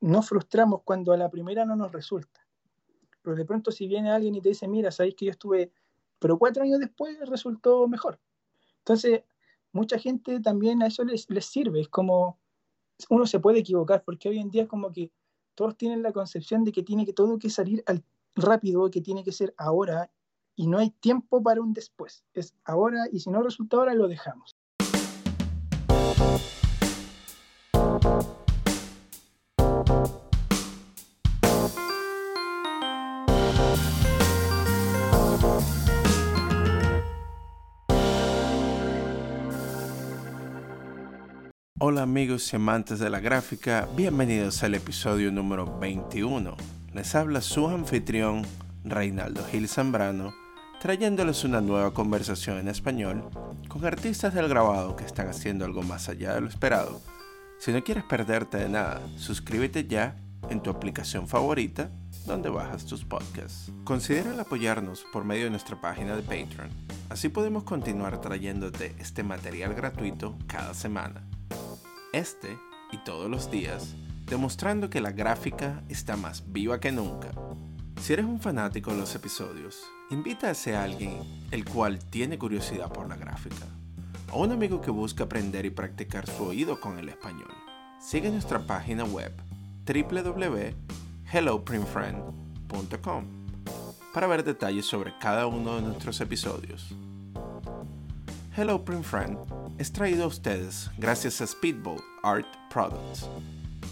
nos frustramos cuando a la primera no nos resulta. Pero de pronto si viene alguien y te dice, mira, sabéis que yo estuve, pero cuatro años después resultó mejor. Entonces, mucha gente también a eso les, les sirve. Es como, uno se puede equivocar, porque hoy en día es como que todos tienen la concepción de que tiene que todo que salir al, rápido, que tiene que ser ahora, y no hay tiempo para un después. Es ahora, y si no resulta ahora, lo dejamos. Hola amigos y amantes de la gráfica, bienvenidos al episodio número 21. Les habla su anfitrión Reinaldo Gil Zambrano, trayéndoles una nueva conversación en español con artistas del grabado que están haciendo algo más allá de lo esperado. Si no quieres perderte de nada, suscríbete ya en tu aplicación favorita donde bajas tus podcasts. Considera apoyarnos por medio de nuestra página de Patreon. Así podemos continuar trayéndote este material gratuito cada semana este y todos los días, demostrando que la gráfica está más viva que nunca. Si eres un fanático de los episodios, invita a alguien el cual tiene curiosidad por la gráfica, o un amigo que busca aprender y practicar su oído con el español. Sigue nuestra página web www.helloprintfriend.com para ver detalles sobre cada uno de nuestros episodios. Hello Print Friend es traído a ustedes gracias a Speedball Art Products,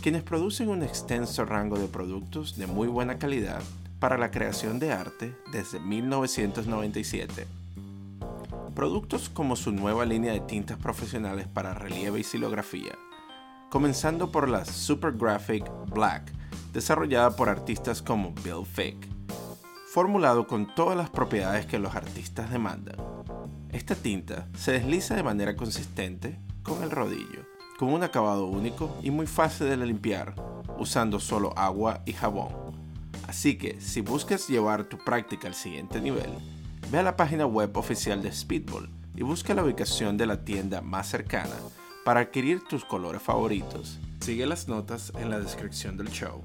quienes producen un extenso rango de productos de muy buena calidad para la creación de arte desde 1997. Productos como su nueva línea de tintas profesionales para relieve y silografía, comenzando por la Super Graphic Black, desarrollada por artistas como Bill Fick, formulado con todas las propiedades que los artistas demandan esta tinta se desliza de manera consistente con el rodillo, con un acabado único y muy fácil de limpiar, usando solo agua y jabón. Así que si buscas llevar tu práctica al siguiente nivel, ve a la página web oficial de Speedball y busca la ubicación de la tienda más cercana para adquirir tus colores favoritos. Sigue las notas en la descripción del show.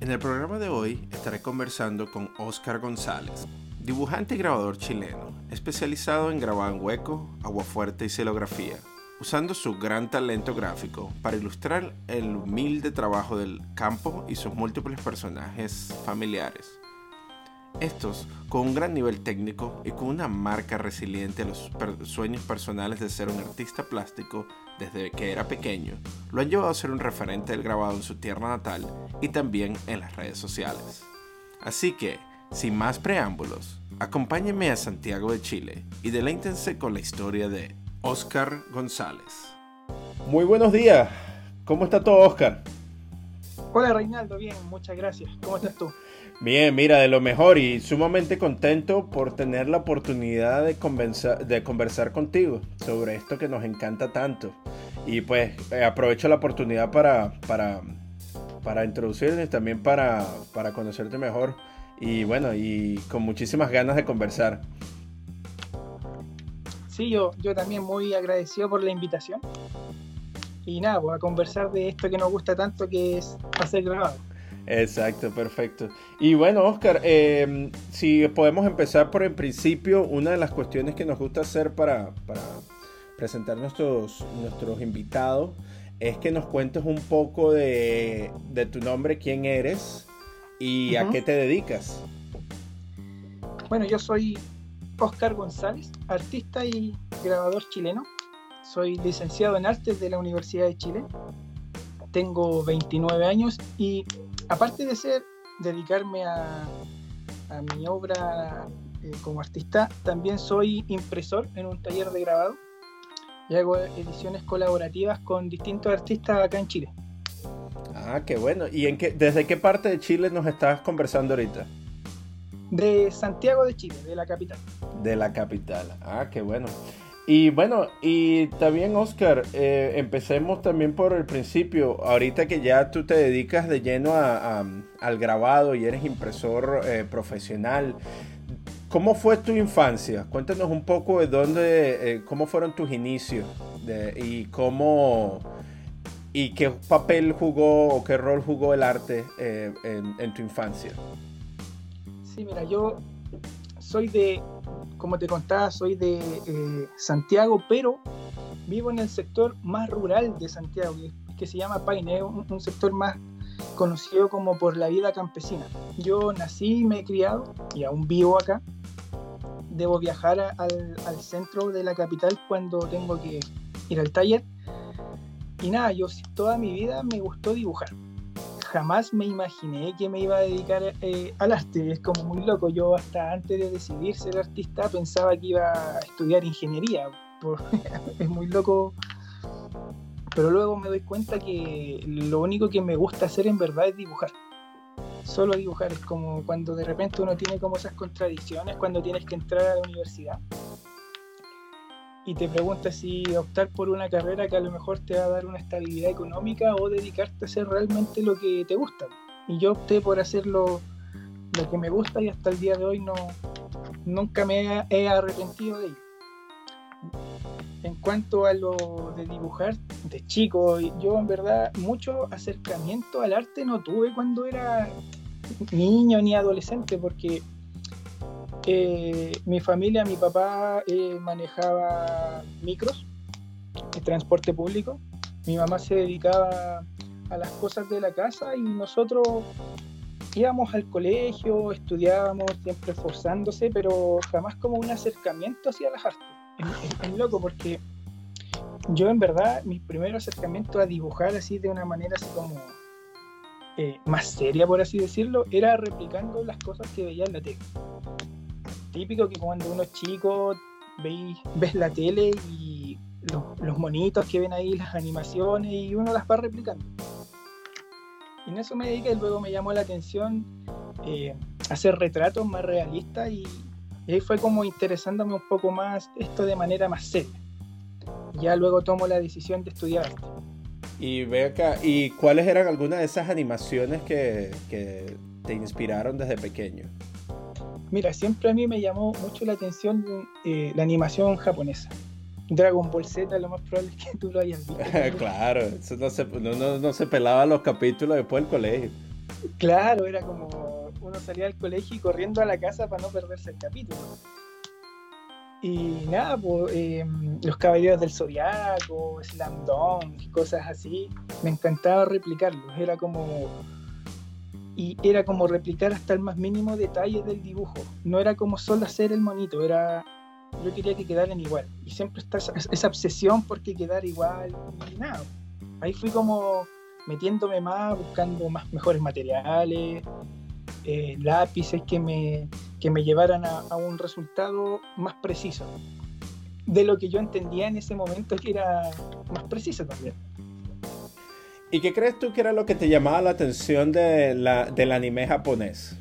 En el programa de hoy estaré conversando con Oscar González, dibujante y grabador chileno, especializado en grabado en hueco, agua fuerte y celografía, usando su gran talento gráfico para ilustrar el humilde trabajo del campo y sus múltiples personajes familiares. Estos, con un gran nivel técnico y con una marca resiliente a los sueños personales de ser un artista plástico desde que era pequeño, lo han llevado a ser un referente del grabado en su tierra natal y también en las redes sociales. Así que, sin más preámbulos, acompáñenme a Santiago de Chile y deleítense con la historia de Oscar González. Muy buenos días, ¿cómo está todo Oscar? Hola Reinaldo, bien, muchas gracias. ¿Cómo estás tú? Bien, mira, de lo mejor y sumamente contento por tener la oportunidad de, de conversar contigo sobre esto que nos encanta tanto. Y pues eh, aprovecho la oportunidad para, para, para introducirte también para, para conocerte mejor y bueno, y con muchísimas ganas de conversar. Sí, yo, yo también muy agradecido por la invitación. Y nada, pues a conversar de esto que nos gusta tanto, que es hacer grabado. Exacto, perfecto. Y bueno, Oscar, em, si podemos empezar por el principio, una de las cuestiones que nos gusta hacer para, para presentar nuestros, nuestros invitados es que nos cuentes un poco de, de tu nombre, quién eres, ¿Y a qué te dedicas? Bueno, yo soy Oscar González, artista y grabador chileno. Soy licenciado en artes de la Universidad de Chile. Tengo 29 años y aparte de ser dedicarme a, mi obra eh, como artista, también soy impresor en un taller de grabado y hago ediciones colaborativas con distintos artistas acá en Chile. Ah, qué bueno. ¿Y en qué, desde qué parte de Chile nos estás conversando ahorita? De Santiago de Chile, de la capital. De la capital. Ah, qué bueno. Y bueno, y también Oscar, eh, empecemos también por el principio. Ahorita que ya tú te dedicas de lleno al grabado y eres impresor eh, profesional, ¿cómo fue tu infancia? Cuéntanos un poco de dónde, eh, cómo fueron tus inicios y cómo ¿Y qué papel jugó o qué rol jugó el arte eh, en, tu infancia? Sí, mira, yo soy de, como te contaba, soy de eh, Santiago, pero vivo en el sector más rural de Santiago, que, se llama Paine, un, sector más conocido como por la vida campesina. Yo nací y me he criado y aún vivo acá. Debo viajar al, al centro de la capital cuando tengo que ir al taller y nada, yo toda mi vida me gustó dibujar. Jamás me imaginé que me iba a dedicar eh, al arte. Es como muy loco. Yo hasta antes de decidir ser artista pensaba que iba a estudiar ingeniería. es muy loco. Pero luego me doy cuenta que lo único que me gusta hacer en verdad es dibujar. Solo dibujar. Es como cuando de repente uno tiene como esas contradicciones cuando tienes que entrar a la universidad y te preguntas si optar por una carrera que a lo mejor te va a dar una estabilidad económica o dedicarte a hacer realmente lo que te gusta. Y yo opté por hacer lo, que me gusta y hasta el día de hoy no, nunca me he arrepentido de ello. En cuanto a lo de dibujar, de chico, yo en verdad mucho acercamiento al arte no tuve cuando era niño ni adolescente, porque mi familia, mi papá eh, manejaba micros, de transporte público. Mi mamá se dedicaba a las cosas de la casa y nosotros íbamos al colegio, estudiábamos, siempre esforzándose, pero jamás como un acercamiento hacia las artes. Es, loco porque yo en verdad, mi primer acercamiento a dibujar así de una manera así como eh, más seria, por así decirlo, era replicando las cosas que veía en la tele típico que cuando uno es chico ves la tele y los, monitos que ven ahí, las animaciones y uno las va replicando. Y en eso me dediqué y luego me llamó la atención eh, hacer retratos más realistas y, ahí fue como interesándome un poco más esto de manera más seria. Ya luego tomo la decisión de estudiar arte. Y ve acá, ¿y cuáles eran algunas de esas animaciones que, que te inspiraron desde pequeño? Mira, siempre a mí me llamó mucho la atención eh, la animación japonesa. Dragon Ball Z, lo más probable es que tú lo hayas visto. claro, eso no se, no, se pelaba los capítulos después del colegio. Claro, era como uno salía del colegio y corriendo a la casa para no perderse el capítulo. Y nada, pues, em, los caballeros del zodiaco, Slam Dunk, cosas así, me encantaba replicarlos. Era como y era como replicar hasta el más mínimo detalle del dibujo. No era como solo hacer el monito, era yo quería que quedaran igual. Y siempre está esa, obsesión por que quedara igual y nada. Ahí fui como metiéndome más, buscando más mejores materiales, eh, lápices que me, que me llevaran a, a, un resultado más preciso. De lo que yo entendía en ese momento que era más preciso también. ¿Y qué crees tú que era lo que te llamaba la atención de la, del anime japonés?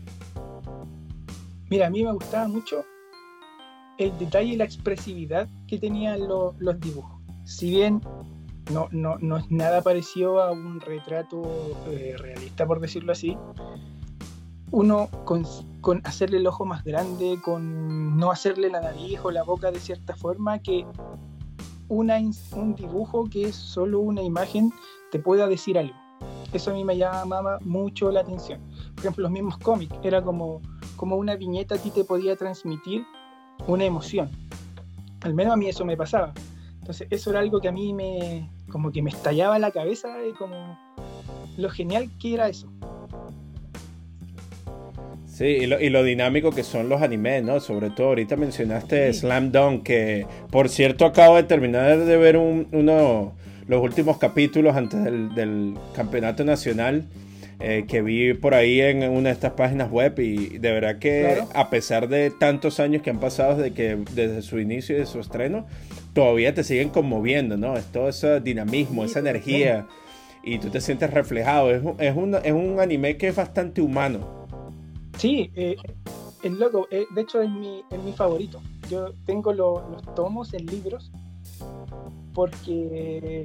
Mira, a mí me gustaba mucho el detalle y la expresividad que tenían los dibujos. Si bien no, no, no, es nada parecido a un retrato eh, realista, por decirlo así, uno con, con, hacerle el ojo más grande, con no hacerle la nariz o la boca de cierta forma, que un dibujo que es solo una imagen te pueda decir algo. Eso a mí me llamaba mucho la atención. Por ejemplo, los mismos cómics, era como, como una viñeta a ti te podía transmitir una emoción. Al menos a mí eso me pasaba. Entonces, eso era algo que a mí me, como que me estallaba la cabeza de como lo genial que era eso. Sí, y lo, y lo, dinámico que son los animes, ¿no? Sobre todo ahorita mencionaste Slam Dunk, que por cierto acabo de terminar de ver un, uno, los últimos capítulos antes del, campeonato nacional eh, que vi por ahí en una de estas páginas web y de verdad que a pesar de tantos años que han pasado desde, que, desde su inicio y de su estreno, todavía te siguen conmoviendo, ¿no? Es todo ese dinamismo, esa energía y tú te sientes reflejado. Es, es, un, es un anime que es bastante humano. Sí, eh, es loco. Eh, de hecho, es mi, es mi favorito. Yo tengo los tomos en libros porque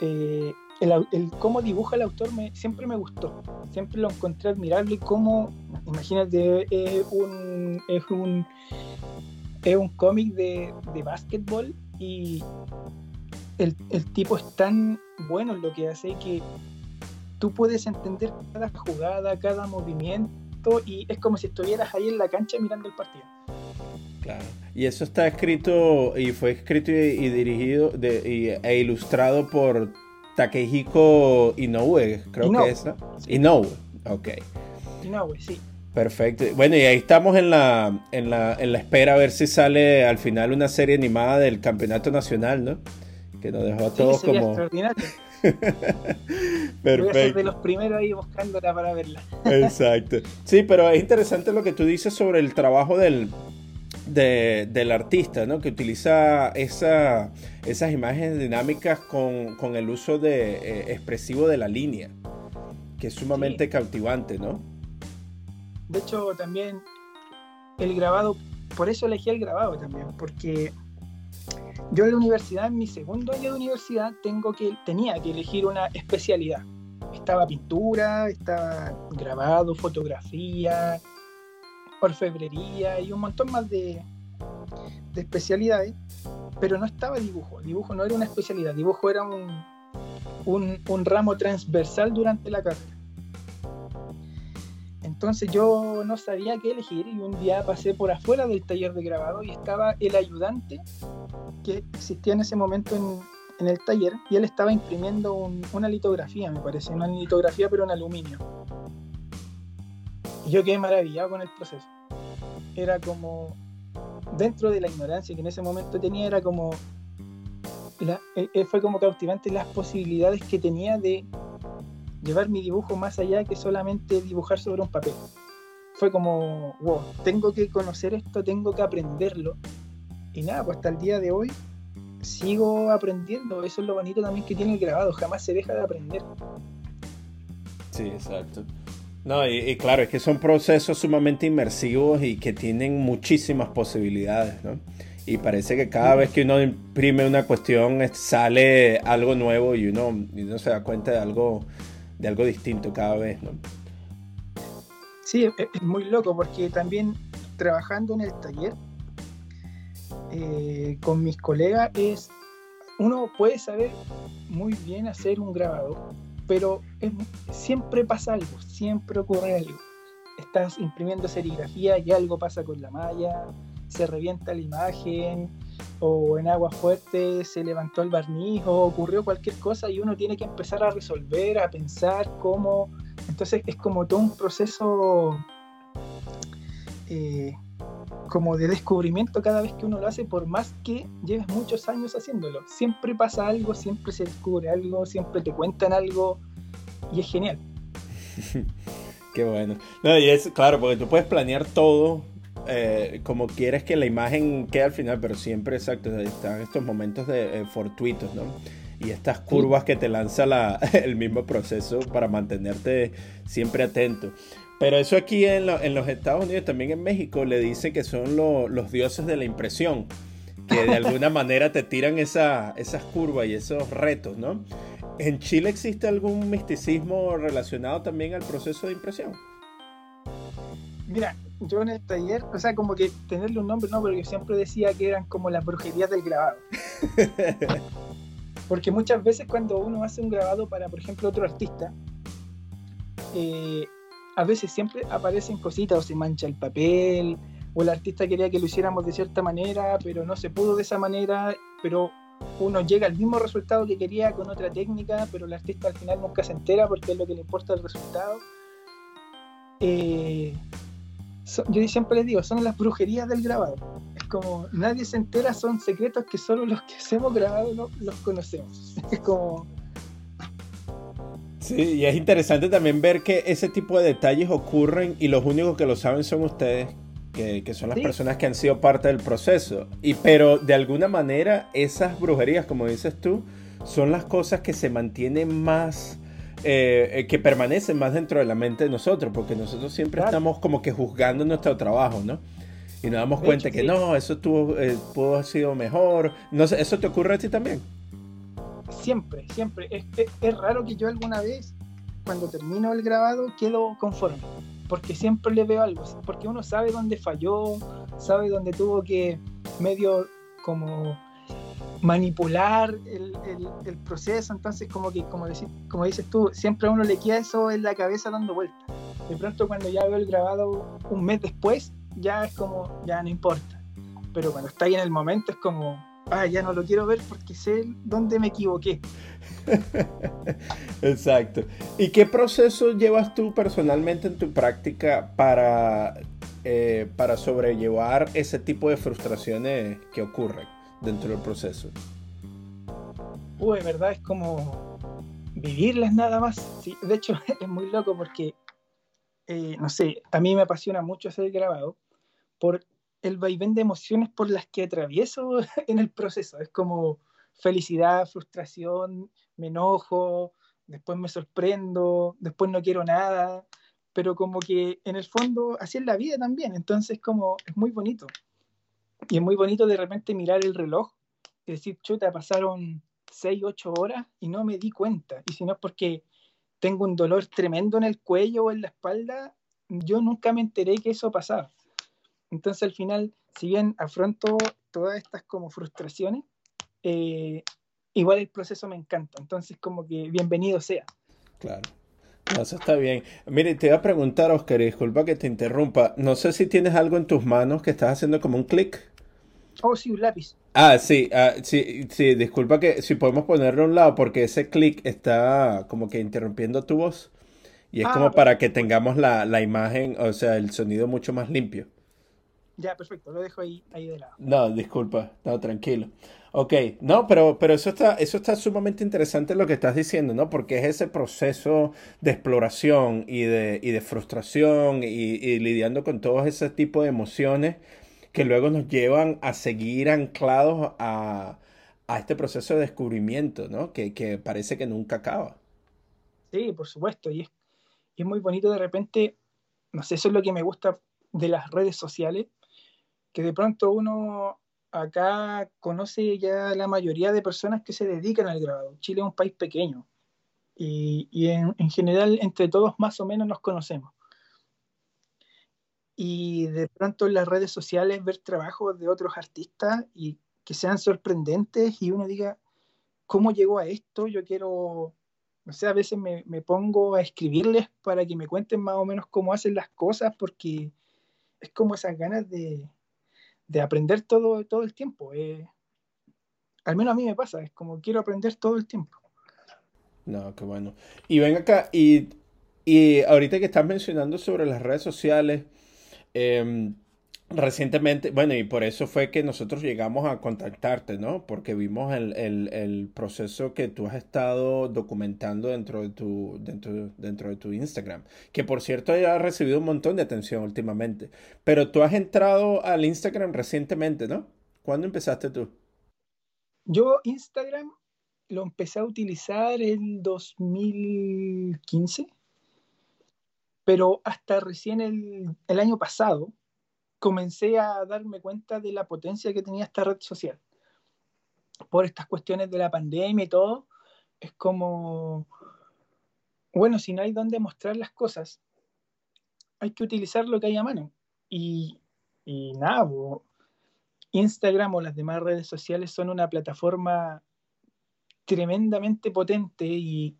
eh, el, cómo dibuja el autor me, siempre me gustó, siempre lo encontré admirable, como, imagínate, es un, es un, es un cómic de, de básquetbol y el, el tipo es tan bueno en lo que hace que tú puedes entender cada jugada, cada movimiento y es como si estuvieras ahí en la cancha mirando el partido. Claro. Y eso está escrito y fue escrito y, dirigido de, e ilustrado por Takehiko Inoue, creo que es. Inoue, ok. Inoue, sí. Perfecto. Bueno, y ahí estamos en la, en la, en la espera a ver si sale al final una serie animada del Campeonato Nacional, ¿no? Que nos dejó a todos como. Perfecto. Voy a ser de los primeros ahí buscándola para verla. Exacto. Sí, pero es interesante lo que tú dices sobre el trabajo del, del artista, ¿no? Que utiliza esa, esas imágenes dinámicas con, el uso de, eh, expresivo de la línea, que es sumamente cautivante, ¿no? De hecho, también el grabado, por eso elegí el grabado también, porque yo en la universidad, en mi segundo año de universidad, tengo que, tenía que elegir una especialidad. Estaba pintura, estaba grabado, fotografía, orfebrería y un montón más de, especialidades, pero no estaba dibujo. Dibujo no era una especialidad, dibujo era un, un, ramo transversal durante la carrera. Entonces yo no sabía qué elegir y un día pasé por afuera del taller de grabado y estaba el ayudante que existía en ese momento en, el taller y él estaba imprimiendo una litografía, me parece, una litografía pero en aluminio. Y yo quedé maravillado con el proceso. Era como, dentro de la ignorancia que en ese momento tenía, era como, eh, eh, fue como cautivante las posibilidades que tenía de llevar mi dibujo más allá que solamente dibujar sobre un papel. Fue como, wow, tengo que conocer esto, tengo que aprenderlo. Y nada, pues hasta el día de hoy sigo aprendiendo. Eso es lo bonito también que tiene el grabado, jamás se deja de aprender. Sí, exacto. No, y, claro, es que son procesos sumamente inmersivos y que tienen muchísimas posibilidades, ¿no? Y parece que cada vez que uno imprime una cuestión sale algo nuevo y uno, uno se da cuenta de algo, de algo distinto cada vez. Sí, es muy loco porque también trabajando en el taller eh, con mis colegas es uno puede saber muy bien hacer un grabador pero siempre pasa algo, siempre ocurre algo. Estás imprimiendo serigrafía y algo pasa con la malla, se revienta la imagen, o en agua fuerte se levantó el barniz, o ocurrió cualquier cosa y uno tiene que empezar a resolver, a pensar cómo. Entonces es como todo un proceso eh, como de descubrimiento cada vez que uno lo hace, por más que lleves muchos años haciéndolo. Siempre pasa algo, siempre se descubre algo, siempre te cuentan algo y es genial. Qué bueno. No, y es claro, porque tú puedes planear todo eh, como quieres que la imagen quede al final, pero siempre, exacto, están estos momentos de eh, fortuitos, ¿no? Y estas curvas que te lanza la, el mismo proceso para mantenerte siempre atento. Pero eso aquí en, los Estados Unidos, también en México, le dicen que son los dioses de la impresión, que de alguna manera te tiran esa, esas curvas y esos retos, ¿no? ¿En Chile existe algún misticismo relacionado también al proceso de impresión? Mira, yo en el taller, o sea, como que tenerle un nombre, no, pero yo siempre decía que eran como las brujerías del grabado. Porque muchas veces cuando uno hace un grabado para, por ejemplo, otro artista, eh, a veces siempre aparecen cositas o se mancha el papel o el artista quería que lo hiciéramos de cierta manera, pero no se pudo de esa manera, pero uno llega al mismo resultado que quería con otra técnica, pero el artista al final nunca se entera porque es lo que le importa el resultado. Eh, yo siempre les digo, son las brujerías del grabado. Es como nadie se entera, son secretos que solo los que hemos grabado los conocemos. Es como Sí, y es interesante también ver que ese tipo de detalles ocurren y los únicos que lo saben son ustedes, que, son las personas que han sido parte del proceso. Y pero de alguna manera esas brujerías, como dices tú, son las cosas que se mantienen más, eh, eh, que permanecen más dentro de la mente de nosotros, porque nosotros siempre estamos como que juzgando nuestro trabajo, ¿no? Y nos damos cuenta que no, eso tuvo, eh, pudo haber sido mejor. No sé, ¿eso te ocurre a ti también? siempre, siempre. Es, es, raro que yo alguna vez, cuando termino el grabado, quedo conforme, porque siempre le veo algo, porque uno sabe dónde falló, sabe dónde tuvo que medio como manipular el, el, proceso, entonces como que, como, como dices tú, siempre a uno le queda eso en la cabeza dando vueltas. De pronto cuando ya veo el grabado un mes después, ya es como, ya no importa. Pero cuando está ahí en el momento es como, ah, ya no lo quiero ver porque sé dónde me equivoqué. Exacto. ¿Y qué proceso llevas tú personalmente en tu práctica para, eh, para sobrellevar ese tipo de frustraciones que ocurren dentro del proceso? Uy, verdad es como vivirlas nada más. Sí, de hecho, es muy loco porque, eh, no sé, a mí me apasiona mucho hacer grabado por el vaivén de emociones por las que atravieso en el proceso. Es como felicidad, frustración, me enojo, después me sorprendo, después no quiero nada, pero como que en el fondo así es la vida también, entonces como es muy bonito. Y es muy bonito de repente mirar el reloj y decir, chuta, pasaron 6, 8 horas y no me di cuenta. Y si no es porque tengo un dolor tremendo en el cuello o en la espalda, yo nunca me enteré que eso pasaba. Entonces al final, si bien afronto todas estas como frustraciones, eh, igual el proceso me encanta. Entonces como que bienvenido sea. Claro. eso está bien. Mire, te iba a preguntar, Oscar, disculpa que te interrumpa. No sé si tienes algo en tus manos que estás haciendo como un clic. Oh, sí, un lápiz. Ah, sí, ah, sí, sí, disculpa que si podemos ponerlo a un lado porque ese clic está como que interrumpiendo tu voz. Y es ah, como para que tengamos la, la, imagen, o sea, el sonido mucho más limpio. Ya, perfecto, lo dejo ahí, ahí de lado. No, disculpa, no, tranquilo. Ok, no, pero, pero eso, está, eso está sumamente interesante lo que estás diciendo, ¿no? Porque es ese proceso de exploración y de, y de frustración y, y lidiando con todo ese tipo de emociones que luego nos llevan a seguir anclados a, a este proceso de descubrimiento, ¿no? Que, que, parece que nunca acaba. Sí, por supuesto, y es, es muy bonito de repente, no sé, eso es lo que me gusta de las redes sociales, que de pronto uno acá conoce ya la mayoría de personas que se dedican al grabado. Chile es un país pequeño y, y en, en, general entre todos más o menos nos conocemos. Y de pronto en las redes sociales ver trabajos de otros artistas y que sean sorprendentes y uno diga, ¿cómo llegó a esto? Yo quiero, no sé, a veces me, me pongo a escribirles para que me cuenten más o menos cómo hacen las cosas porque es como esas ganas de, de aprender todo, todo el tiempo. Eh, al menos a mí me pasa, es como quiero aprender todo el tiempo. No, qué bueno. Y ven acá, y, y ahorita que estás mencionando sobre las redes sociales, eh, Recientemente, bueno, y por eso fue que nosotros llegamos a contactarte, ¿no? Porque vimos el, el, el proceso que tú has estado documentando dentro de tu, dentro, dentro de tu Instagram, que por cierto ya ha recibido un montón de atención últimamente. Pero tú has entrado al Instagram recientemente, ¿no? ¿Cuándo empezaste tú? Yo Instagram lo empecé a utilizar en 2015, pero hasta recién el, año pasado comencé a darme cuenta de la potencia que tenía esta red social. Por estas cuestiones de la pandemia y todo, es como, bueno, si no hay dónde mostrar las cosas, hay que utilizar lo que hay a mano. Y, y nada, Instagram o las demás redes sociales son una plataforma tremendamente potente y,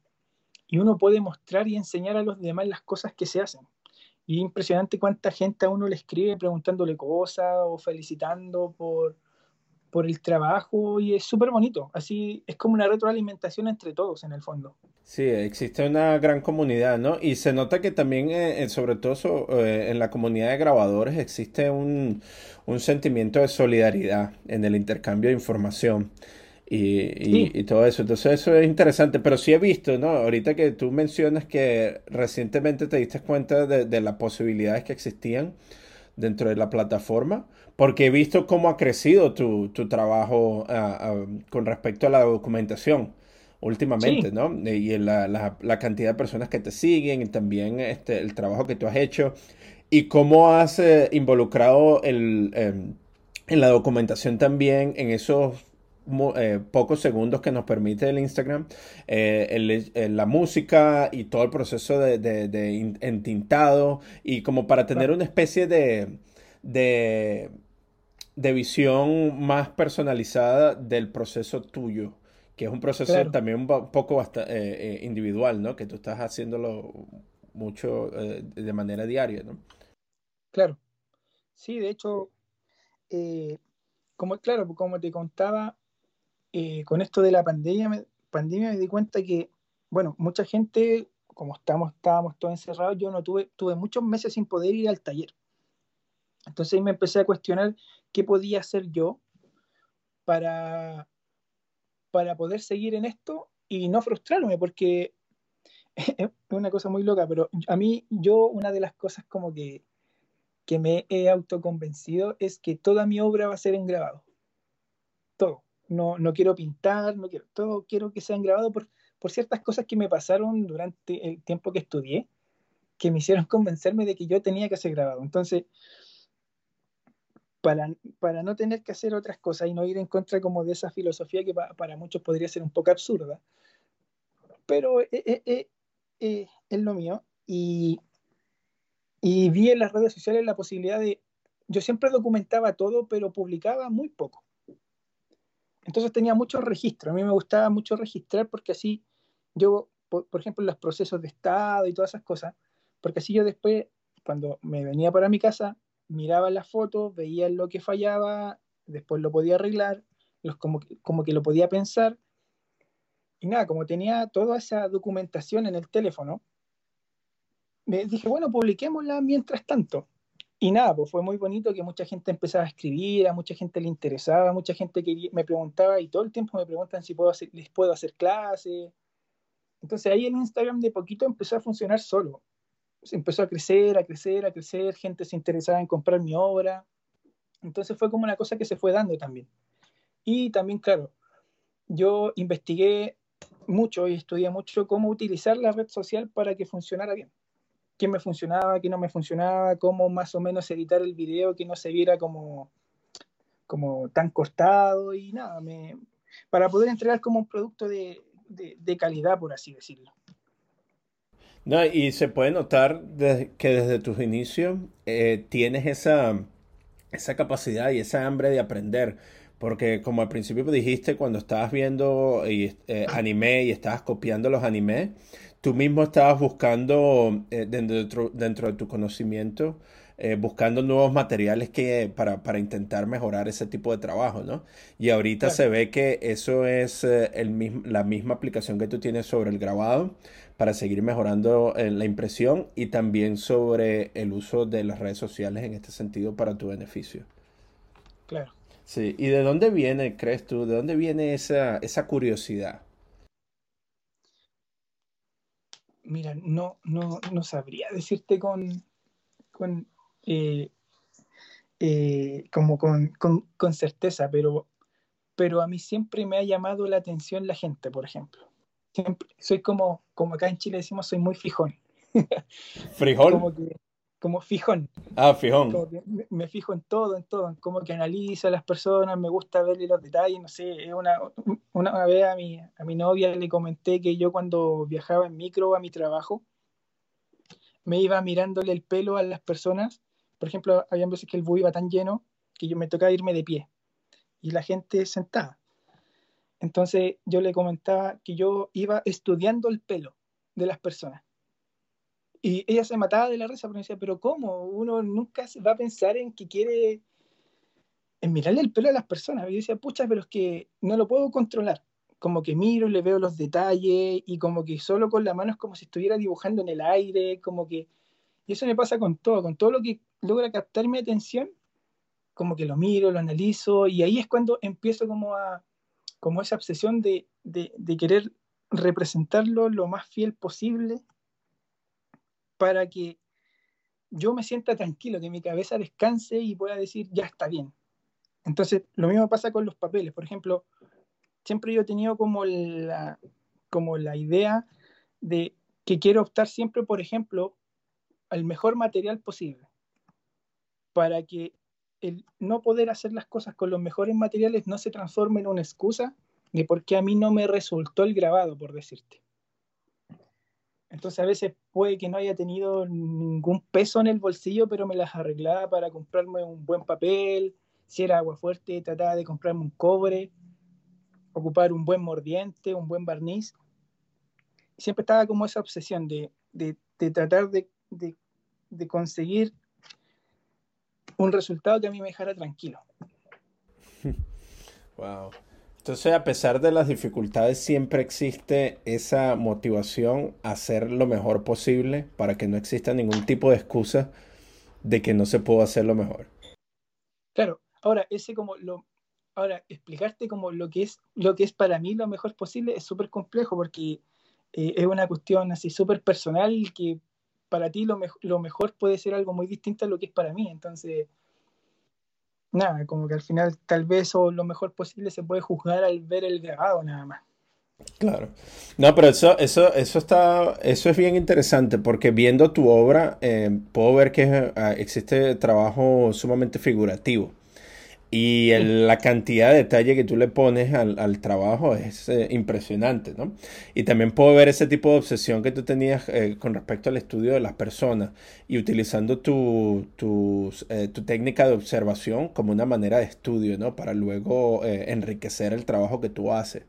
y uno puede mostrar y enseñar a los demás las cosas que se hacen. Y es impresionante cuánta gente a uno le escribe preguntándole cosas o felicitando por, por el trabajo y es súper bonito. Así es como una retroalimentación entre todos en el fondo. Sí, existe una gran comunidad, ¿no? Y se nota que también, eh, sobre todo eh, en la comunidad de grabadores, existe un, un sentimiento de solidaridad en el intercambio de información y, y, todo eso. Entonces eso es interesante, pero sí he visto, ¿no? Ahorita que tú mencionas que recientemente te diste cuenta de, de las posibilidades que existían dentro de la plataforma, porque he visto cómo ha crecido tu, tu trabajo ah, ah, con respecto a la documentación últimamente, ¿no? Y la, la, la, cantidad de personas que te siguen y también este, el trabajo que tú has hecho y cómo has eh, involucrado el, eh, en la documentación también en esos eh, pocos segundos que nos permite el Instagram, eh, el, la música y todo el proceso de, de, entintado y como para tener una especie de, de de visión más personalizada del proceso tuyo, que es un proceso también un poco eh, eh, individual, ¿no? Que tú estás haciéndolo mucho eh, de manera diaria, ¿no? Claro. Sí, de hecho, como claro, como te contaba, con esto de la pandemia, me, pandemia me di cuenta que, bueno, mucha gente, como estamos, estábamos todos encerrados, yo no tuve, tuve muchos meses sin poder ir al taller. Entonces me empecé a cuestionar qué podía hacer yo para, para poder seguir en esto y no frustrarme, porque es una cosa muy loca, pero a mí, yo, una de las cosas como que, que me he autoconvencido es que toda mi obra va a ser en grabado. Todo. No, no quiero pintar, no quiero, todo quiero que sea en grabado por, por ciertas cosas que me pasaron durante el tiempo que estudié, que me hicieron convencerme de que yo tenía que hacer grabado. Entonces, para, no tener que hacer otras cosas y no ir en contra como de esa filosofía que para muchos podría ser un poco absurda. Pero eh, eh, eh, es lo mío. Y, y vi en las redes sociales la posibilidad de... Yo siempre documentaba todo, pero publicaba muy poco. Entonces tenía muchos registros. A mí me gustaba mucho registrar porque así yo, por, por, ejemplo, los procesos de estado y todas esas cosas, porque así yo después, cuando me venía para mi casa, miraba las fotos, veía lo que fallaba, después lo podía arreglar, como, como que lo podía pensar. Y nada, como tenía toda esa documentación en el teléfono, me dije, bueno, publiquémosla mientras tanto. Y nada, pues fue muy bonito que mucha gente empezaba a escribir, a mucha gente le interesaba, mucha gente me preguntaba y todo el tiempo me preguntan si les puedo hacer clases. Entonces ahí el Instagram de poquito empezó a funcionar solo empezó a crecer, a crecer, a crecer, gente se interesaba en comprar mi obra. Entonces fue como una cosa que se fue dando también. Y también, claro, yo investigué mucho y estudié mucho cómo utilizar la red social para que funcionara bien. ¿Qué me funcionaba, qué no me funcionaba, cómo más o menos editar el video que no se viera como, como tan cortado y nada, me, para poder entregar como un producto de, de calidad, por así decirlo. No, y se puede notar que desde tus inicios eh, tienes esa, esa capacidad y esa hambre de aprender. Porque como al principio dijiste, cuando estabas viendo y, eh, anime y estabas copiando los animes, tú mismo estabas buscando eh, dentro, dentro de tu conocimiento eh, buscando nuevos materiales que, para, para, intentar mejorar ese tipo de trabajo, ¿no? Y ahorita se ve que eso es eh, el la misma aplicación que tú tienes sobre el grabado para seguir mejorando la impresión y también sobre el uso de las redes sociales en este sentido para tu beneficio. Claro. Sí, ¿y de dónde viene, crees tú, de dónde viene esa, esa curiosidad? Mira, no, no, no sabría decirte con, con eh, eh, como con, con, certeza, pero, pero a mí siempre me ha llamado la atención la gente, por ejemplo. Siempre, soy como, como acá en Chile decimos, soy muy fijón. ¿Frijol? como, como fijón. Ah, fijón. me, fijo en todo, en todo, en como que analizo a las personas, me gusta verle los detalles, no sé, una, una vez a mi, a mi novia le comenté que yo cuando viajaba en micro a mi trabajo, me iba mirándole el pelo a las personas por ejemplo, había veces que el bus iba tan lleno que yo me tocaba irme de pie y la gente sentada. Entonces yo le comentaba que yo iba estudiando el pelo de las personas. Y ella se mataba de la risa, pero me decía, pero ¿cómo? Uno nunca va a pensar en que quiere, en mirarle el pelo a las personas. Y yo decía, pucha, pero es que no lo puedo controlar. Como que miro, le veo los detalles y como que solo con la mano es como si estuviera dibujando en el aire, como que... Y eso me pasa con todo, con todo lo que logra captar mi atención, como que lo miro, lo analizo, y ahí es cuando empiezo como a, como esa obsesión de, de, querer representarlo lo más fiel posible para que yo me sienta tranquilo, que mi cabeza descanse y pueda decir, ya está bien. Entonces, lo mismo pasa con los papeles. Por ejemplo, siempre yo he tenido como la, como la idea de que quiero optar siempre, por ejemplo, al mejor material posible para que el no poder hacer las cosas con los mejores materiales no se transforme en una excusa de por qué a mí no me resultó el grabado, por decirte. Entonces a veces puede que no haya tenido ningún peso en el bolsillo, pero me las arreglaba para comprarme un buen papel, si era agua fuerte, trataba de comprarme un cobre, ocupar un buen mordiente, un buen barniz. Siempre estaba como esa obsesión de, tratar de, de conseguir un resultado que a mí me dejara tranquilo. Wow. Entonces, a pesar de las dificultades, siempre existe esa motivación a hacer lo mejor posible para que no exista ningún tipo de excusa de que no se pueda hacer lo mejor. Claro, ahora ese como lo ahora explicarte como lo que es lo que es para mí lo mejor posible es súper complejo porque eh, es una cuestión así súper personal que para ti lo, lo mejor puede ser algo muy distinto a lo que es para mí. Entonces, nada, como que al final tal vez o lo mejor posible se puede juzgar al ver el grabado nada más. Claro. No, pero eso, eso, eso está, eso es bien interesante porque viendo tu obra eh, puedo ver que eh, existe trabajo sumamente figurativo. Y la cantidad de detalle que tú le pones al, trabajo es eh, impresionante, ¿no? Y también puedo ver ese tipo de obsesión que tú tenías eh, con respecto al estudio de las personas y utilizando tu, eh, tu, técnica de observación como una manera de estudio, ¿no? Para luego enriquecer el trabajo que tú haces.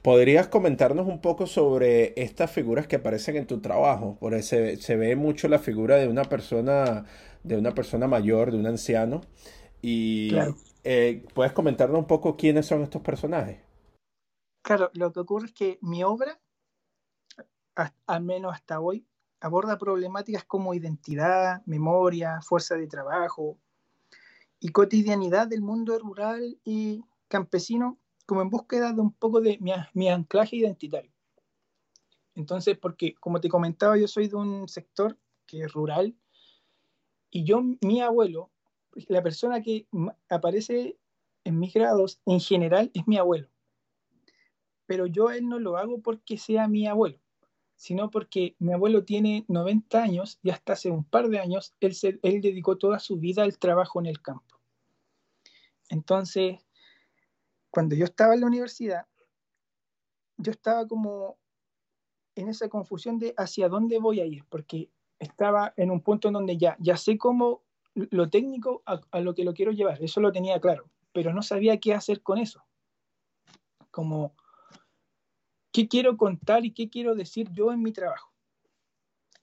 ¿Podrías comentarnos un poco sobre estas figuras que aparecen en tu trabajo? Porque se, se ve mucho la figura de una persona, de una persona mayor, de un anciano. Y eh, ¿puedes comentarnos un poco quiénes son estos personajes? Claro, lo que ocurre es que mi obra, al menos hasta hoy, aborda problemáticas como identidad, memoria, fuerza de trabajo y cotidianidad del mundo rural y campesino, como en búsqueda de un poco de mi, mi anclaje identitario. Entonces, porque como te comentaba, yo soy de un sector que es rural y yo, mi abuelo, la persona que aparece en mis grados en general es mi abuelo. Pero yo él no lo hago porque sea mi abuelo, sino porque mi abuelo tiene 90 años y hasta hace un par de años él, él dedicó toda su vida al trabajo en el campo. Entonces, cuando yo estaba en la universidad, yo estaba como en esa confusión de hacia dónde voy a ir, porque estaba en un punto en donde ya, ya sé cómo lo técnico a, lo que lo quiero llevar, eso lo tenía claro, pero no sabía qué hacer con eso. Como, ¿qué quiero contar y qué quiero decir yo en mi trabajo?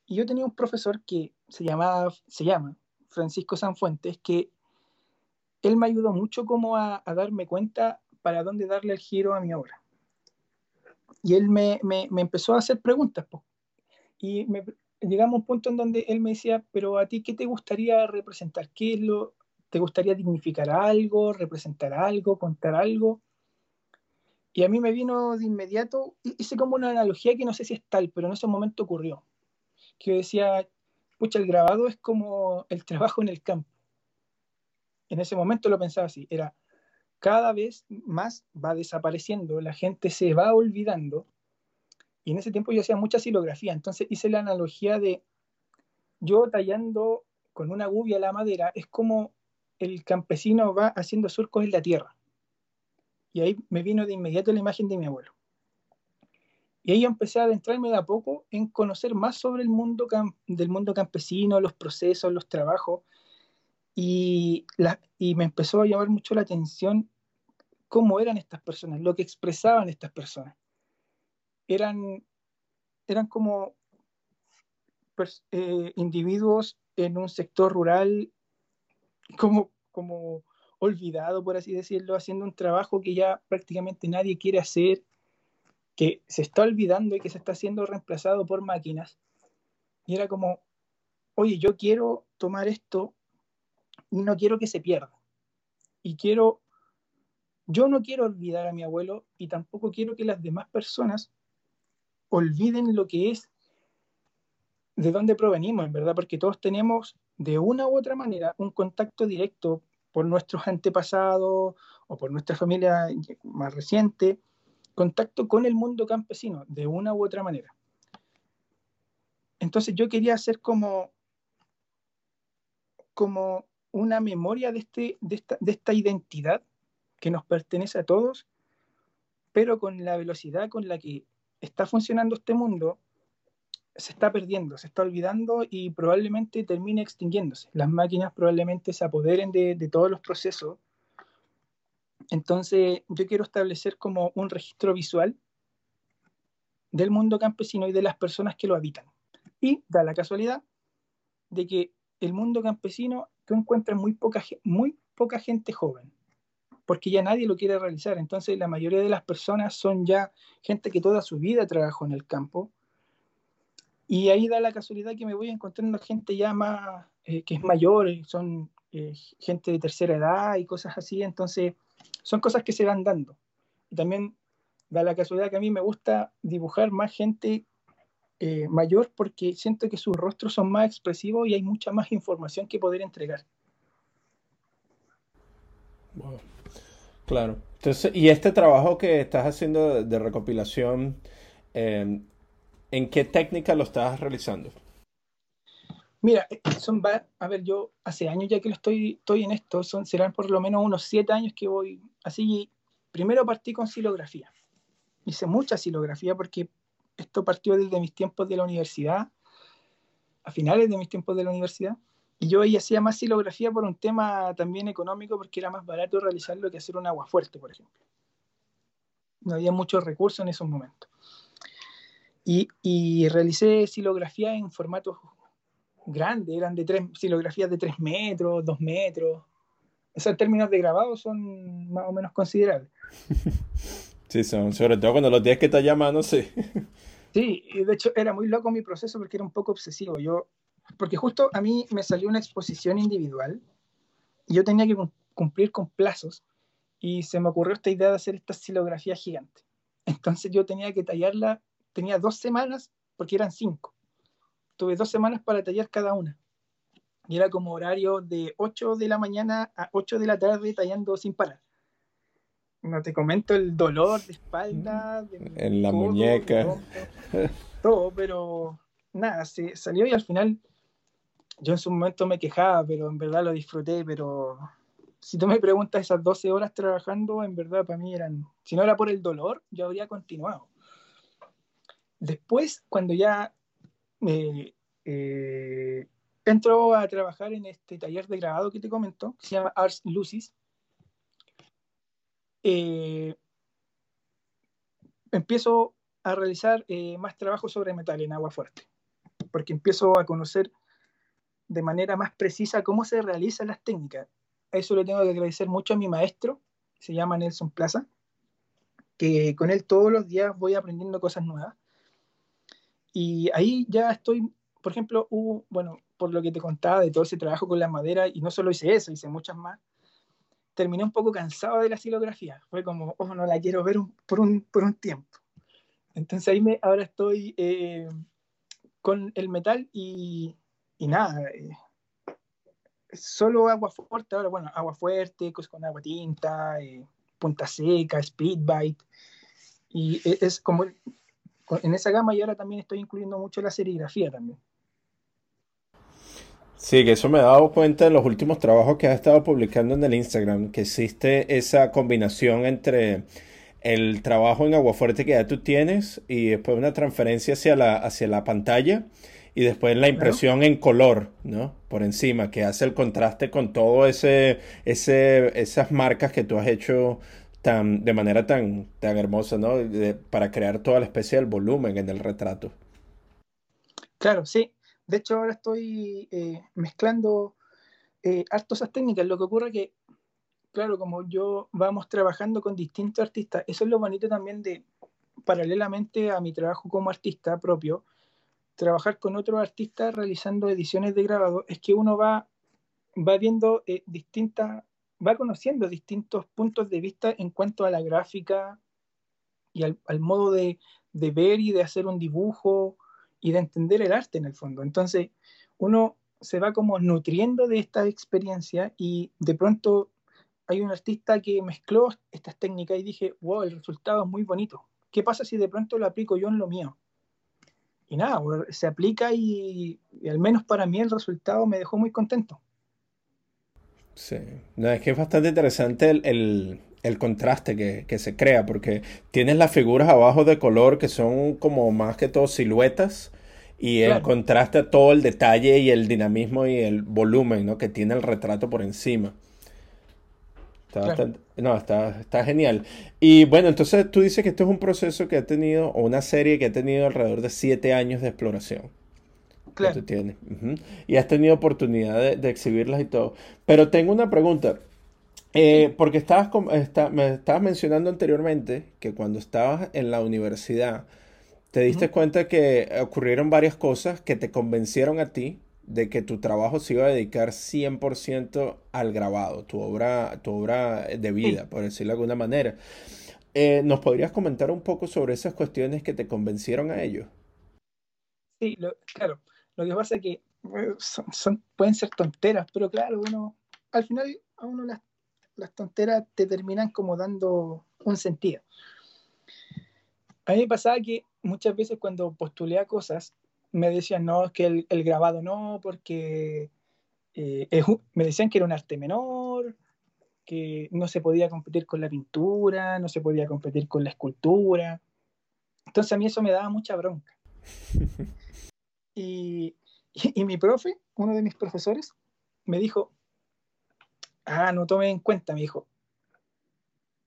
Y yo tenía un profesor que se, llamaba, se llama Francisco Sanfuentes, que él me ayudó mucho como a, darme cuenta para dónde darle el giro a mi obra. Y él me, me, empezó a hacer preguntas. Y me, llegamos a un punto en donde él me decía, pero a ti, ¿qué te gustaría representar? ¿Qué es lo, te gustaría dignificar algo, representar algo, contar algo? Y a mí me vino de inmediato, hice como una analogía que no sé si es tal, pero en ese momento ocurrió. Que decía, pucha, el grabado es como el trabajo en el campo. En ese momento lo pensaba así, era cada vez más va desapareciendo, la gente se va olvidando y en ese tiempo yo hacía mucha silografía, entonces hice la analogía de yo tallando con una gubia la madera, es como el campesino va haciendo surcos en la tierra. Y ahí me vino de inmediato la imagen de mi abuelo. Y ahí empecé a adentrarme de a poco en conocer más sobre el mundo del mundo campesino, los procesos, los trabajos. Y, y me empezó a llamar mucho la atención cómo eran estas personas, lo que expresaban estas personas eran, eran como eh, individuos en un sector rural como, como olvidado, por así decirlo, haciendo un trabajo que ya prácticamente nadie quiere hacer, que se está olvidando y que se está siendo reemplazado por máquinas. Y era como, oye, yo quiero tomar esto y no quiero que se pierda. Y quiero, yo no quiero olvidar a mi abuelo y tampoco quiero que las demás personas olviden lo que es, de dónde provenimos, en verdad, porque todos tenemos de una u otra manera un contacto directo por nuestros antepasados o por nuestra familia más reciente, contacto con el mundo campesino, de una u otra manera. Entonces yo quería hacer como, como una memoria de, este, de, esta, de esta identidad que nos pertenece a todos, pero con la velocidad con la que está funcionando este mundo, se está perdiendo, se está olvidando y probablemente termine extinguiéndose. Las máquinas probablemente se apoderen de, todos los procesos Entonces, yo quiero establecer como un registro visual del mundo campesino y de las personas que lo habitan. Y da la casualidad de que el mundo campesino tú encuentras muy poca, muy poca gente joven, porque ya nadie lo quiere realizar. Entonces, la mayoría de las personas son ya gente que toda su vida trabajó en el campo. Y ahí da la casualidad que me voy encontrando gente ya más, eh, que es mayor, son eh, gente de tercera edad y cosas así. Entonces, son cosas que se van dando. También da la casualidad que a mí me gusta dibujar más gente eh, mayor porque siento que sus rostros son más expresivos y hay mucha más información que poder entregar. Claro. Entonces, y este trabajo que estás haciendo de, recopilación, eh, ¿en qué técnica lo estás realizando? Mira, son a ver, yo hace años ya que lo estoy, estoy en esto, son, serán por lo menos unos siete años que voy así. Primero partí con silografía. Hice mucha silografía porque esto partió desde mis tiempos de la universidad, a finales de mis tiempos de la universidad. Y yo ahí hacía más silografía por un tema también económico, porque era más barato realizarlo que hacer un agua fuerte, por ejemplo. No había muchos recursos en esos momentos. Y, y realicé silografía en formatos grandes, eran de tres, silografías de 3 metros, 2 metros. Esos términos de grabado son más o menos considerables. Sí, son, sobre todo cuando los tienes que estar llamando, sí. Sí, y de hecho era muy loco mi proceso porque era un poco obsesivo. Yo, porque justo a mí me salió una exposición individual y yo tenía que cumplir con plazos y se me ocurrió esta idea de hacer esta silografía gigante. Entonces yo tenía que tallarla, tenía dos semanas porque eran cinco tuve dos semanas para tallar cada una. Y era como horario de 8 de la mañana a 8 de la tarde tallando sin parar. No te comento el dolor de espalda, en la muñeca, todo, pero nada, se salió y al final yo en su momento me quejaba, pero en verdad lo disfruté, pero si tú me preguntas esas 12 horas trabajando, en verdad para mí eran, si no era por el dolor, yo habría continuado. Después, cuando ya eh, eh, entró a trabajar en este taller de grabado que te comento, que se llama Ars Lucis. Eh, empiezo a realizar más trabajo sobre metal en agua fuerte, porque empiezo a conocer de manera más precisa cómo se realizan las técnicas. eso le tengo que agradecer mucho a mi maestro, se llama Nelson Plaza, que con él todos los días voy aprendiendo cosas nuevas. Y ahí ya estoy, por ejemplo, hubo, bueno, por lo que te contaba de todo ese trabajo con la madera, y no solo hice eso, hice muchas más, terminé un poco cansado de la silografía. Fue como, oh, no la quiero ver por, un, tiempo. Entonces ahí me, ahora estoy eh, con el metal y, y nada, eh, solo agua fuerte, ahora bueno, agua fuerte, cosas con agua tinta, eh, punta seca, speedbite, y e, es como en esa gama y ahora también estoy incluyendo mucho la serigrafía también. Sí, que eso me he dado cuenta en los últimos trabajos que has estado publicando en el Instagram, que existe esa combinación entre el trabajo en agua fuerte que ya tú tienes y después una transferencia hacia la, hacia la pantalla y después la impresión en color, ¿no? Por encima, que hace el contraste con todo ese, ese, esas marcas que tú has hecho tan, de manera tan, tan hermosa, ¿no? para crear toda la especie del volumen en el retrato. Claro, sí. De hecho, ahora estoy eh, mezclando eh, hartos esas técnicas. Lo que ocurre que, claro, como yo vamos trabajando con distintos artistas, eso es lo bonito también de, paralelamente a mi trabajo como artista propio, trabajar con otros artistas realizando ediciones de grabado, es que uno va, va viendo eh, distintas va conociendo distintos puntos de vista en cuanto a la gráfica y al, modo de, ver y de hacer un dibujo y de entender el arte en el fondo. Entonces, uno se va como nutriendo de esta experiencia y de pronto hay un artista que mezcló estas técnicas y dije, wow, el resultado es muy bonito. ¿Qué pasa si de pronto lo aplico yo en lo mío? Y nada, se aplica y al menos para mí el resultado me dejó muy contento. Sí, no, es que es bastante interesante el, contraste que, se crea, porque tienes las figuras abajo de color que son como más que todo siluetas, y el contraste a todo el detalle y el dinamismo y el volumen ¿no? que tiene el retrato por encima. Está no, está, está genial. Y bueno, entonces tú dices que esto es un proceso que ha tenido, o una serie que ha tenido alrededor de siete años de exploración. Claro. Tienes. Y has tenido oportunidad de, exhibirlas y todo. Pero tengo una pregunta. Eh, porque estabas, me estabas mencionando anteriormente que cuando estabas en la universidad, te diste cuenta que ocurrieron varias cosas que te convencieron a ti de que tu trabajo se iba a dedicar 100% al grabado, tu obra, tu obra de vida, por decirlo de alguna manera. Eh, ¿Nos podrías comentar un poco sobre esas cuestiones que te convencieron a ello? Sí, claro. Lo que pasa es que eh, son, pueden ser tonteras, pero claro, uno, al final a uno las, las tonteras te terminan como dando un sentido. A mí me pasaba que muchas veces cuando postulé a cosas, me decían, no, es que el, grabado no, porque eh, me decían que era un arte menor, que no se podía competir con la pintura, no se podía competir con la escultura. Entonces a mí eso me daba mucha bronca. y, y, mi profe, uno de mis profesores, me dijo, ah, no tome en cuenta, me dijo,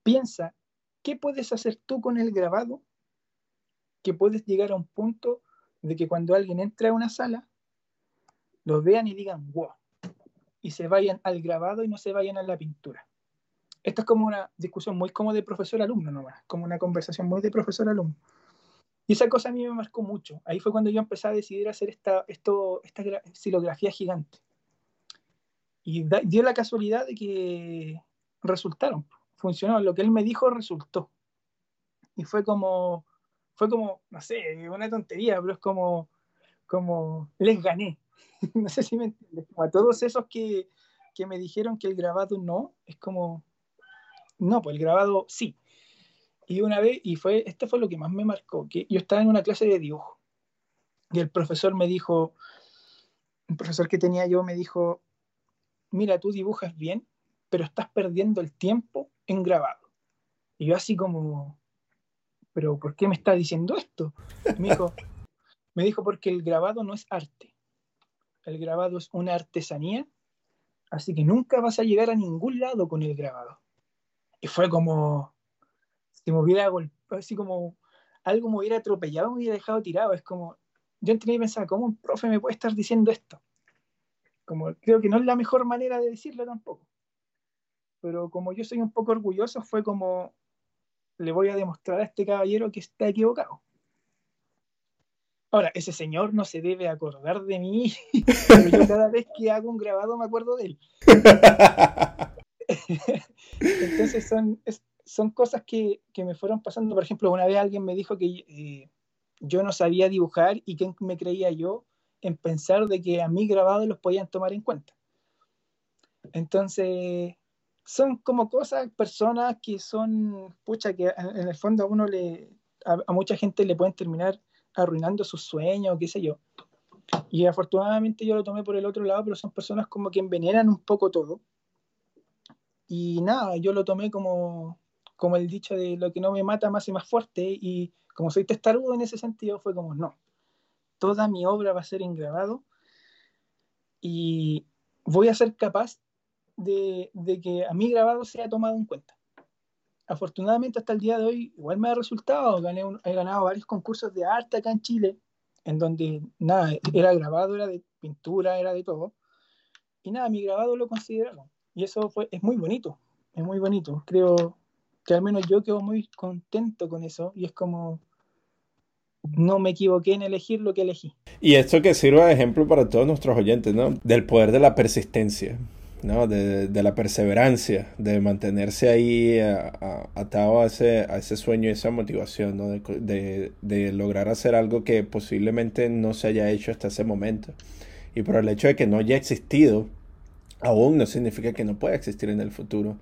piensa, ¿qué puedes hacer tú con el grabado? Que puedes llegar a un punto de que cuando alguien entra a una sala, lo vean y digan, wow, y se vayan al grabado y no se vayan a la pintura. Esto es como una discusión muy como de profesor-alumno nomás, como una conversación muy de profesor-alumno. Y esa cosa a mí me marcó mucho. Ahí fue cuando yo empecé a decidir hacer esta, esto, esta silografía gigante. Y dio la casualidad de que resultaron, funcionó. Lo que él me dijo resultó. Y fue como, fue como, no sé, una tontería, pero es como, como les gané. no sé si me entiendes. a todos esos que, que me dijeron que el grabado no, es como, no, pues el grabado sí. Y una vez, y fue, este fue lo que más me marcó, que yo estaba en una clase de dibujo y el profesor me dijo, un profesor que tenía yo me dijo, mira, tú dibujas bien, pero estás perdiendo el tiempo en grabado. Y yo así como, pero ¿por qué me está diciendo esto? Me dijo, me dijo, porque el grabado no es arte. El grabado es una artesanía, así que nunca vas a llegar a ningún lado con el grabado. Y fue como, si me hubiera golpeado, así como algo me hubiera atropellado, me hubiera dejado tirado. Es como, yo entré y pensaba, ¿cómo un profe me puede estar diciendo esto? Como, creo que no es la mejor manera de decirlo tampoco. Pero como yo soy un poco orgulloso, fue como, le voy a demostrar a este caballero que está equivocado. Ahora, ese señor no se debe acordar de mí, pero yo cada vez que hago un grabado me acuerdo de él. Entonces son, son cosas que, que, me fueron pasando. Por ejemplo, una vez alguien me dijo que eh, yo no sabía dibujar y que me creía yo en pensar de que a mí grabados los podían tomar en cuenta. Entonces, son como cosas, personas que son, pucha, que en el fondo a uno le, a, mucha gente le pueden terminar arruinando sus sueños, qué sé yo. Y afortunadamente yo lo tomé por el otro lado, pero son personas como que envenenan un poco todo. Y nada, yo lo tomé como, como el dicho de lo que no me mata más y más fuerte. Y como soy testarudo en ese sentido, fue como, no, toda mi obra va a ser en grabado y voy a ser capaz de, que a mi grabado sea tomado en cuenta. Afortunadamente hasta el día de hoy igual me ha resultado, he ganado varios concursos de arte acá en Chile, en donde nada, era grabado, era de pintura, era de todo. Y nada, mi grabado lo consideraron. Y eso fue, es muy bonito, es muy bonito. Creo que al menos yo quedo muy contento con eso y es como, no me equivoqué en elegir lo que elegí. Y esto que sirva de ejemplo para todos nuestros oyentes, ¿no? Del poder de la persistencia. ¿No? De, de, la perseverancia, de mantenerse ahí atado a ese, a ese sueño y esa motivación, ¿no? de, de, lograr hacer algo que posiblemente no se haya hecho hasta ese momento. Y por el hecho de que no haya existido, aún no significa que no pueda existir en el futuro.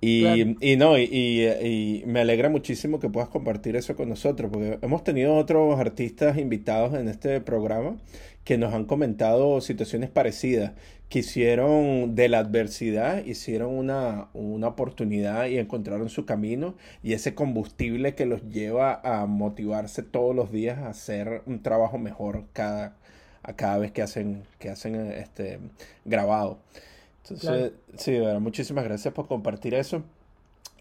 Y, y no, y, y, me alegra muchísimo que puedas compartir eso con nosotros, porque hemos tenido otros artistas invitados en este programa que nos han comentado situaciones parecidas que hicieron de la adversidad, hicieron una, una oportunidad y encontraron su camino y ese combustible que los lleva a motivarse todos los días a hacer un trabajo mejor cada, a cada vez que hacen, que hacen este grabado. Entonces, sí, bueno, muchísimas gracias por compartir eso.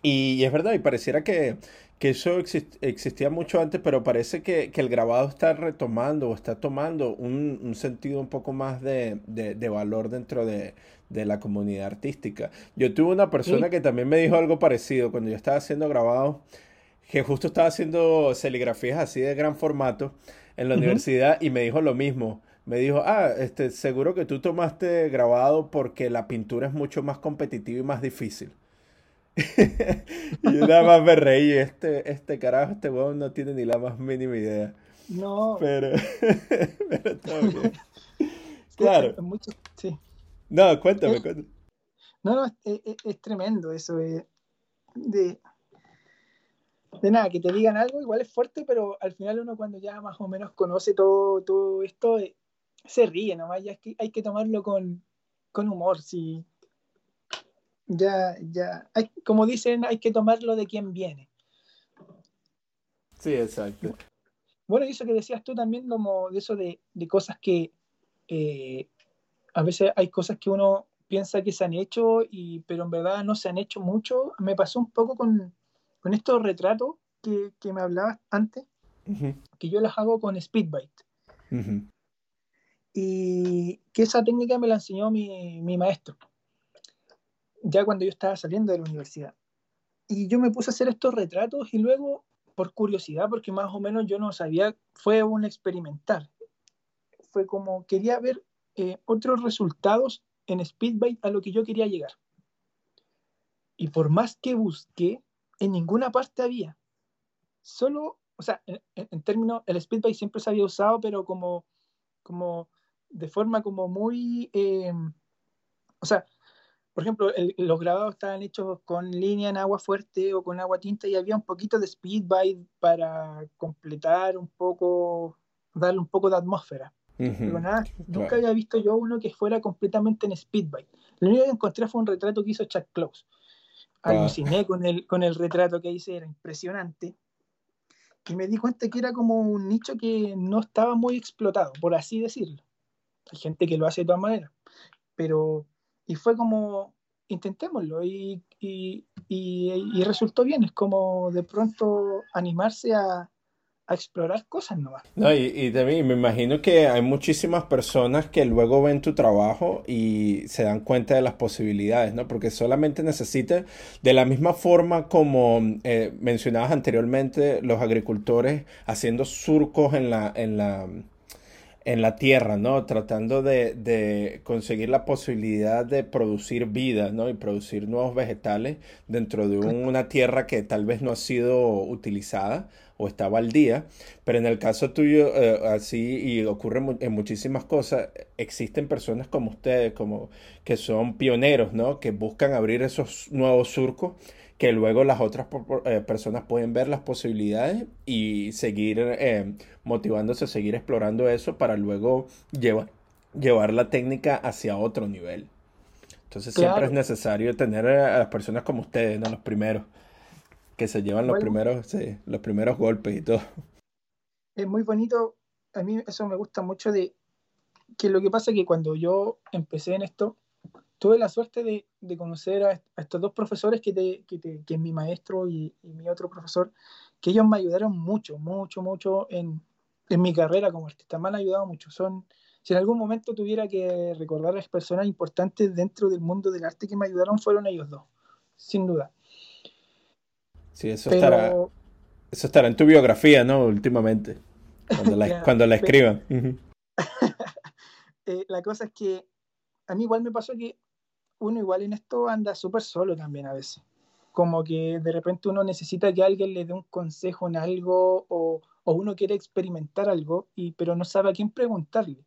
Y, es verdad, y pareciera que, que eso existía mucho antes, pero parece que, que, el grabado está retomando o está tomando un, un sentido un poco más de, de, de valor dentro de, de, la comunidad artística. Yo tuve una persona que también me dijo algo parecido. Cuando yo estaba haciendo grabado, que justo estaba haciendo serigrafías así de gran formato en la universidad y me dijo lo mismo me dijo, ah, este, seguro que tú tomaste grabado porque la pintura es mucho más competitiva y más difícil. y yo nada más me reí, este, este carajo, este huevón no tiene ni la más mínima idea. No. Pero, pero todo bien. claro. Mucho, sí. No, cuéntame, cuéntame. No, no, es, es, tremendo eso de, de, de, nada, que te digan algo, igual es fuerte, pero al final uno cuando ya más o menos conoce todo, todo esto, eh, se ríe nomás, ya es que hay que tomarlo con, con humor, sí. Ya, ya, hay, como dicen, hay que tomarlo de quien viene. Sí, exacto. Bueno, y eso que decías tú también, como de eso de, de cosas que eh, a veces hay cosas que uno piensa que se han hecho, y, pero en verdad no se han hecho mucho. Me pasó un poco con, con estos retratos que, que me hablabas antes, que yo las hago con Speedbite. Y que esa técnica me la enseñó mi, mi maestro, ya cuando yo estaba saliendo de la universidad. Y yo me puse a hacer estos retratos y luego, por curiosidad, porque más o menos yo no sabía, fue un experimentar. Fue como quería ver eh, otros resultados en Speedbite a lo que yo quería llegar. Y por más que busqué, en ninguna parte había. Solo, o sea, en, en términos, el Speedbite siempre se había usado, pero como, como de forma como muy, eh, o sea, por ejemplo, los grabados estaban hechos con línea en agua fuerte o con agua tinta y había un poquito de speed para completar un poco, darle un poco de atmósfera. Pero nada, nunca había visto yo uno que fuera completamente en speed Lo único que encontré fue un retrato que hizo Chuck Close. Ah. Aluciné con, el, con el retrato que hice, era impresionante. Y me di cuenta que era como un nicho que no estaba muy explotado, por así decirlo. Hay gente que lo hace de todas maneras. Pero, y fue como, intentémoslo y, y, resultó bien. Es como de pronto animarse a, explorar cosas nuevas. No, y, y también me imagino que hay muchísimas personas que luego ven tu trabajo y se dan cuenta de las posibilidades, ¿no? Porque solamente necesita, de la misma forma como eh, mencionabas anteriormente, los agricultores haciendo surcos en la, en la en la tierra, ¿no? Tratando de, de, conseguir la posibilidad de producir vida, ¿no? Y producir nuevos vegetales dentro de una tierra que tal vez no ha sido utilizada o estaba al día. Pero en el caso tuyo, eh, así, y ocurre en muchísimas cosas, existen personas como ustedes, como que son pioneros, ¿no? Que buscan abrir esos nuevos surcos que luego las otras eh, personas pueden ver las posibilidades y seguir eh, motivándose a seguir explorando eso para luego llevar, llevar la técnica hacia otro nivel. Entonces siempre es necesario tener a las personas como ustedes, ¿no? Los primeros, que se llevan los primeros, los primeros golpes y todo. Es muy bonito, a mí eso me gusta mucho de que lo que pasa es que cuando yo empecé en esto, tuve la suerte de, de conocer a, estos dos profesores que, te, que, te, que, es mi maestro y, y, mi otro profesor, que ellos me ayudaron mucho, mucho, mucho en, en mi carrera como artista. Me han ayudado mucho. Son, si en algún momento tuviera que recordar a las personas importantes dentro del mundo del arte que me ayudaron, fueron ellos dos, sin duda. Sí, eso, estará, eso estará en tu biografía, ¿no? Últimamente, cuando la, cuando la escriban. eh, la cosa es que a mí igual me pasó que uno igual en esto anda súper solo también a veces. Como que de repente uno necesita que alguien le dé un consejo en algo o, o uno quiere experimentar algo, y, pero no sabe a quién preguntarle.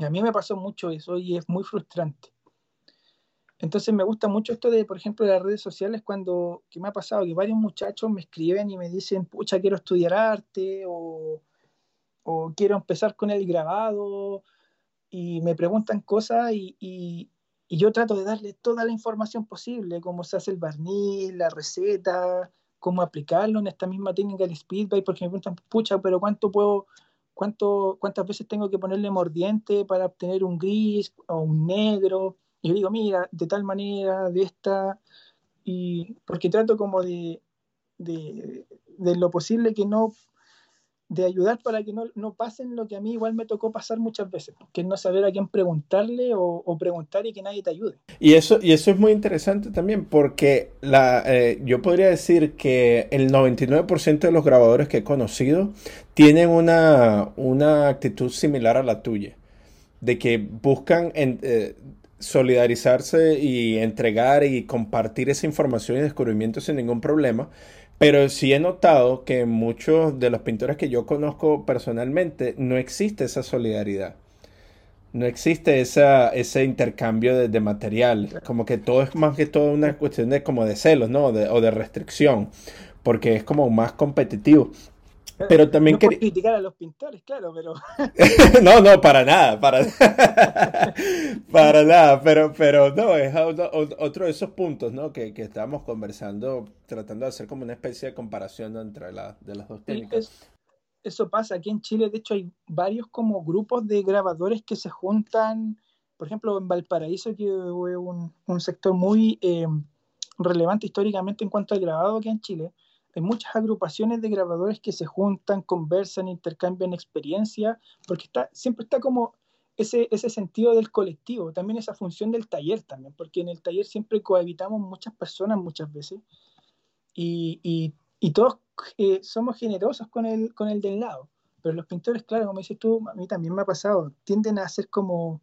Y a mí me pasó mucho eso y es muy frustrante. Entonces me gusta mucho esto de, por ejemplo, las redes sociales cuando, que me ha pasado, que varios muchachos me escriben y me dicen, pucha, quiero estudiar arte o, o quiero empezar con el grabado y me preguntan cosas y, y, y, yo trato de darle toda la información posible, cómo se hace el barniz, la receta, cómo aplicarlo en esta misma técnica del speedbite, porque me preguntan, pucha, pero ¿cuánto puedo, cuánto, cuántas veces tengo que ponerle mordiente para obtener un gris o un negro? Yo digo, mira, de tal manera, de esta, y porque trato como de, de, de lo posible que no de ayudar para que no, no, pasen lo que a mí igual me tocó pasar muchas veces, que es no saber a quién preguntarle o, preguntar y que nadie te ayude. Y eso, y eso es muy interesante también, porque la, eh, yo podría decir que el 99% de los grabadores que he conocido tienen una, una actitud similar a la tuya, de que buscan en, eh, solidarizarse y entregar y compartir esa información y descubrimientos sin ningún problema pero sí he notado que muchos de los pintores que yo conozco personalmente no existe esa solidaridad. No existe esa, ese intercambio de, material. Como que todo es más que todo una cuestión de como de celos, ¿no? o de restricción. Porque es como más competitivo. Pero también no criticar a los pintores, claro, pero... no, no, para nada, para, para nada, pero, pero no, es otro de esos puntos, ¿no? Que, que estábamos conversando, tratando de hacer como una especie de comparación entre la, de las dos técnicas. eso pasa, aquí en Chile, de hecho, hay varios como grupos de grabadores que se juntan, por ejemplo, en Valparaíso, que es un, un sector muy eh, relevante históricamente en cuanto al grabado aquí en Chile, hay muchas agrupaciones de grabadores que se juntan, conversan, intercambian experiencia, porque está, siempre está como ese, ese sentido del colectivo, también esa función del taller también, porque en el taller siempre cohabitamos muchas personas muchas veces y, y, y todos eh, somos generosos con el, con el del lado, pero los pintores, claro, como dices tú, a mí también me ha pasado, tienden a ser como,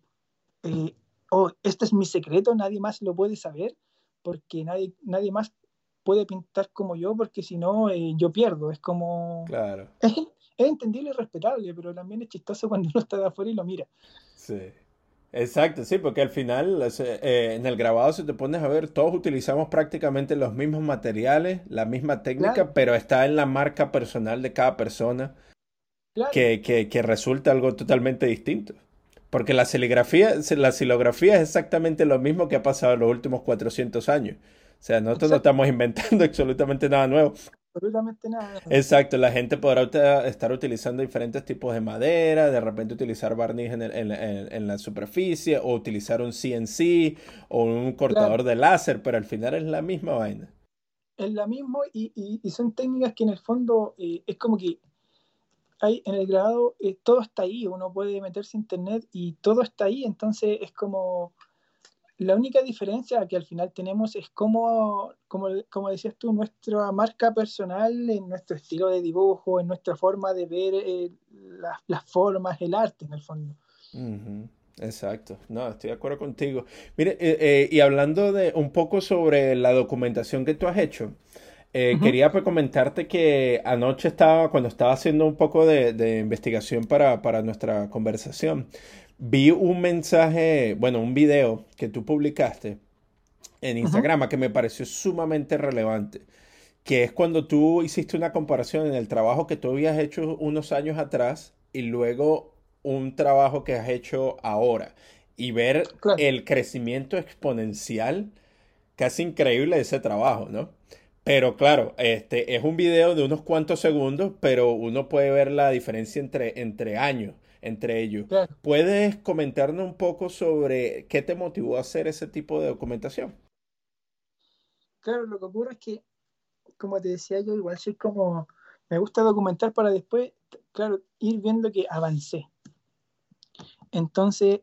eh, oh, este es mi secreto, nadie más lo puede saber, porque nadie, nadie más puede pintar como yo, porque si no, eh, yo pierdo. Es como. Claro. Es, entendible y respetable, pero también es chistoso cuando uno está de afuera y lo mira. Sí. Exacto, sí, porque al final eh, en el grabado, si te pones a ver, todos utilizamos prácticamente los mismos materiales, la misma técnica, pero está en la marca personal de cada persona que, que, que resulta algo totalmente distinto. Porque la serigrafía, la silografía es exactamente lo mismo que ha pasado en los últimos 400 años. O sea, nosotros no estamos inventando absolutamente nada nuevo. Absolutamente nada. Exacto, la gente podrá estar utilizando diferentes tipos de madera, de repente utilizar barniz en, en, la superficie, o utilizar un CNC o un cortador de láser, pero al final es la misma vaina. Es la misma y, y, son técnicas que en el fondo eh, es como que hay en el grado eh, todo está ahí, uno puede meterse a internet y todo está ahí, entonces es como la única diferencia que al final tenemos es cómo, como, como decías tú, nuestra marca personal, en nuestro estilo de dibujo, en nuestra forma de ver eh, las, formas, el arte en el fondo. Exacto, no, estoy de acuerdo contigo. Mire, eh, eh, y hablando de un poco sobre la documentación que tú has hecho, quería pues comentarte que anoche estaba, cuando estaba haciendo un poco de, de investigación para, para, nuestra conversación, vi un mensaje, bueno, un video que tú publicaste en Instagram que me pareció sumamente relevante, que es cuando tú hiciste una comparación en el trabajo que tú habías hecho unos años atrás y luego un trabajo que has hecho ahora y ver el crecimiento exponencial casi increíble de ese trabajo, ¿no? Pero claro, este es un video de unos cuantos segundos, pero uno puede ver la diferencia entre, entre años entre ellos. ¿Puedes comentarnos un poco sobre qué te motivó a hacer ese tipo de documentación? Claro, lo que ocurre es que, como te decía yo, igual soy como, me gusta documentar para después, claro, ir viendo que avancé. Entonces,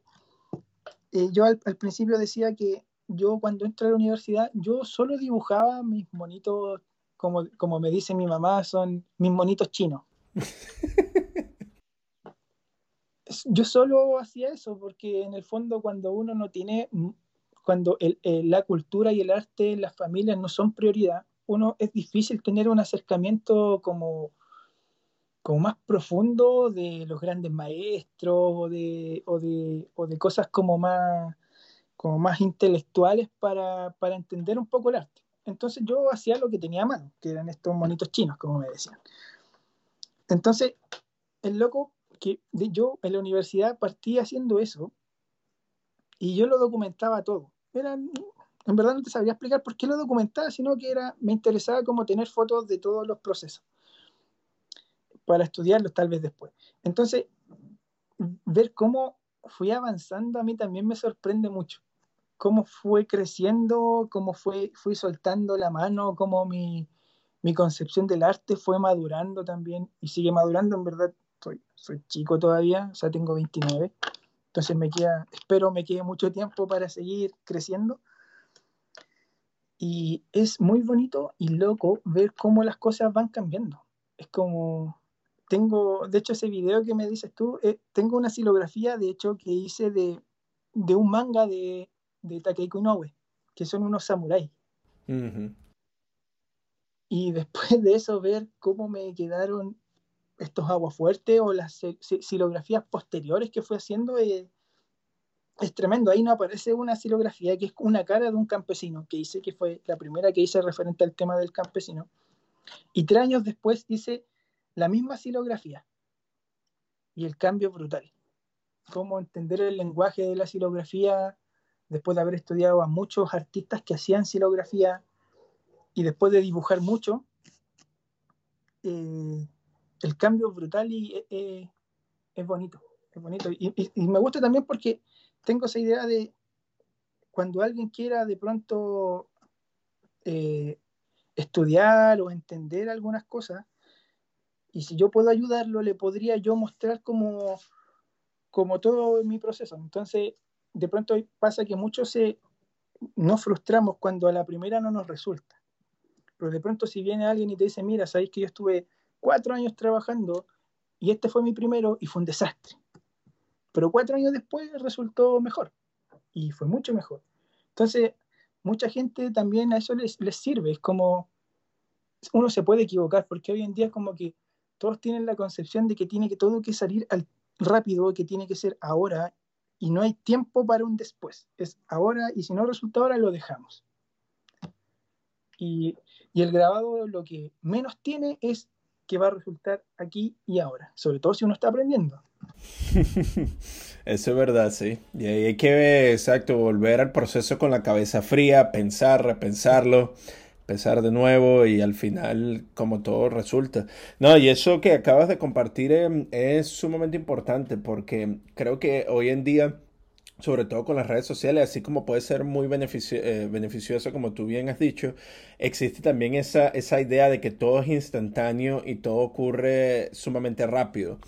eh, yo al, principio decía que yo cuando entré a la universidad, yo solo dibujaba mis monitos, como, como me dice mi mamá, son mis monitos chinos. yo solo hacía eso porque en el fondo cuando uno no tiene, cuando la cultura y el arte, las familias no son prioridad, uno es difícil tener un acercamiento como, como más profundo de los grandes maestros o de, o de, o de cosas como más, como más intelectuales para, para entender un poco el arte. Entonces yo hacía lo que tenía a mano, que eran estos monitos chinos, como me decían. Entonces, el loco que yo en la universidad partí haciendo eso y yo lo documentaba todo. Era, en verdad no te sabría explicar por qué lo documentaba, sino que era, me interesaba como tener fotos de todos los procesos para estudiarlos tal vez después. Entonces, ver cómo fui avanzando a mí también me sorprende mucho. Cómo fue creciendo, cómo fue, fui soltando la mano, cómo mi, mi concepción del arte fue madurando también y sigue madurando, en verdad, soy, soy chico todavía, o sea, tengo 29, entonces me queda, espero me quede mucho tiempo para seguir creciendo. Y es muy bonito y loco ver cómo las cosas van cambiando. Es como, tengo, de hecho ese video que me dices tú, eh, tengo una silografía, de hecho, que hice de, de un manga de, de Takehiko Inoue, que son unos samuráis. Y después de eso ver cómo me quedaron estos aguafuertes o las silografías posteriores que fue haciendo eh, es tremendo. Ahí no aparece una silografía que es una cara de un campesino que hice, que fue la primera que hice referente al tema del campesino. Y tres años después hice la misma silografía. Y el cambio brutal. Cómo entender el lenguaje de la silografía después de haber estudiado a muchos artistas que hacían silografía y después de dibujar mucho, eh, el cambio brutal y eh, eh, es bonito, es bonito. Y, me gusta también porque tengo esa idea de cuando alguien quiera de pronto estudiar o entender algunas cosas, y si yo puedo ayudarlo, le podría yo mostrar como, como todo mi proceso. Entonces, de pronto pasa que muchos se, nos frustramos cuando a la primera no nos resulta. Pero de pronto si viene alguien y te dice, mira, sabéis que yo estuve cuatro años trabajando y este fue mi primero y fue un desastre. Pero cuatro años después resultó mejor y fue mucho mejor. Entonces, mucha gente también a eso les, sirve. Es como, uno se puede equivocar porque hoy en día es como que todos tienen la concepción de que tiene que todo que salir al rápido, que tiene que ser ahora y no hay tiempo para un después. Es ahora y si no resulta ahora lo dejamos. Y, y, el grabado lo que menos tiene es que va a resultar aquí y ahora, sobre todo si uno está aprendiendo. Eso es verdad, sí. Y ahí hay que, exacto, volver al proceso con la cabeza fría, pensar, repensarlo empezar de nuevo y al final como todo resulta. No, y eso que acabas de compartir em, es sumamente importante porque creo que hoy en día sobre todo con las redes sociales, así como puede ser muy eh, beneficioso, como tú bien has dicho, existe también esa, esa idea de que todo es instantáneo y todo ocurre sumamente rápido.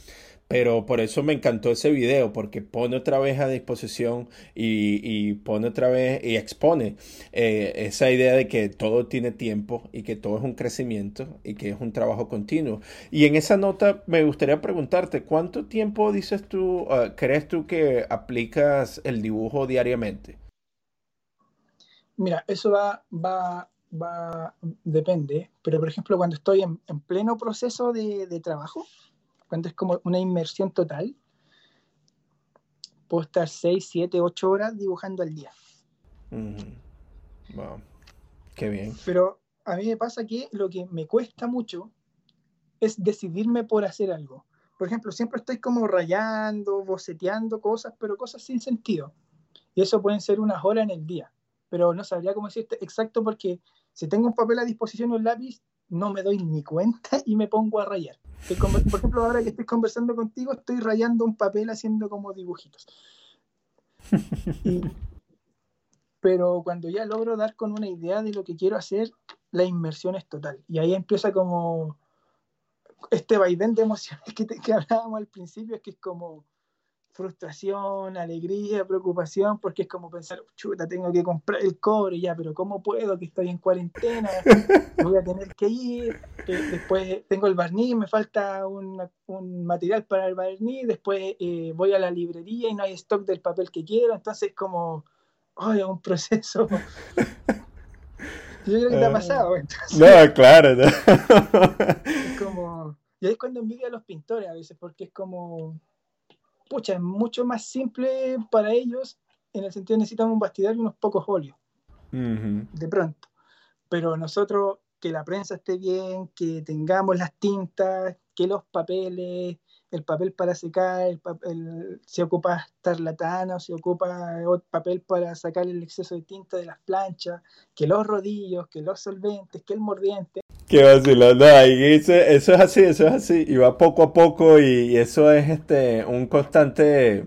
Pero por eso me encantó ese video, porque pone otra vez a disposición y, pone otra vez y expone eh, esa idea de que todo tiene tiempo y que todo es un crecimiento y que es un trabajo continuo. Y en esa nota me gustaría preguntarte, ¿cuánto tiempo dices tú, ah, crees tú que aplicas el dibujo diariamente? Mira, eso va, va, va, depende, pero por ejemplo cuando estoy en, pleno proceso de, de trabajo, cuando es como una inmersión total, puedo estar 6, 7, 8 horas dibujando al día. Wow. Qué bien. Pero a mí me pasa que lo que me cuesta mucho es decidirme por hacer algo. Por ejemplo, siempre estoy como rayando, boceteando cosas, pero cosas sin sentido. Y eso pueden ser unas horas en el día. Pero no sabría cómo decirte exacto porque si tengo un papel a disposición y un lápiz, no me doy ni cuenta y me pongo a rayar. Por ejemplo, ahora que estoy conversando contigo, estoy rayando un papel haciendo como dibujitos. pero cuando ya logro dar con una idea de lo que quiero hacer, la inmersión es total. Y ahí empieza como este vaivén de emociones que, que hablábamos al principio, es que es como frustración, alegría, preocupación, porque es como pensar, chuta, tengo que comprar el cobre ya, pero ¿cómo puedo? Que estoy en cuarentena, voy a tener que ir, eh, después tengo el barniz, me falta un, material para el barniz, después eh, voy a la librería y no hay stock del papel que quiero, entonces como, oh, un proceso. Yo creo que te ha ah. pasado. no, claro. No. Es como, y ahí es cuando envidio a los pintores a veces, porque es como pucha, es mucho más simple para ellos, en el sentido de necesitan un bastidor y unos pocos óleos, de pronto. Pero nosotros, que la prensa esté bien, que tengamos las tintas, que los papeles, el papel para secar, el papel, se ocupa tarlatana, se ocupa papel para sacar el exceso de tinta de las planchas, que los rodillos, que los solventes, que el mordiente. Qué vacilón, eso, eso, es así, eso es así, y va poco a poco y, eso es este un constante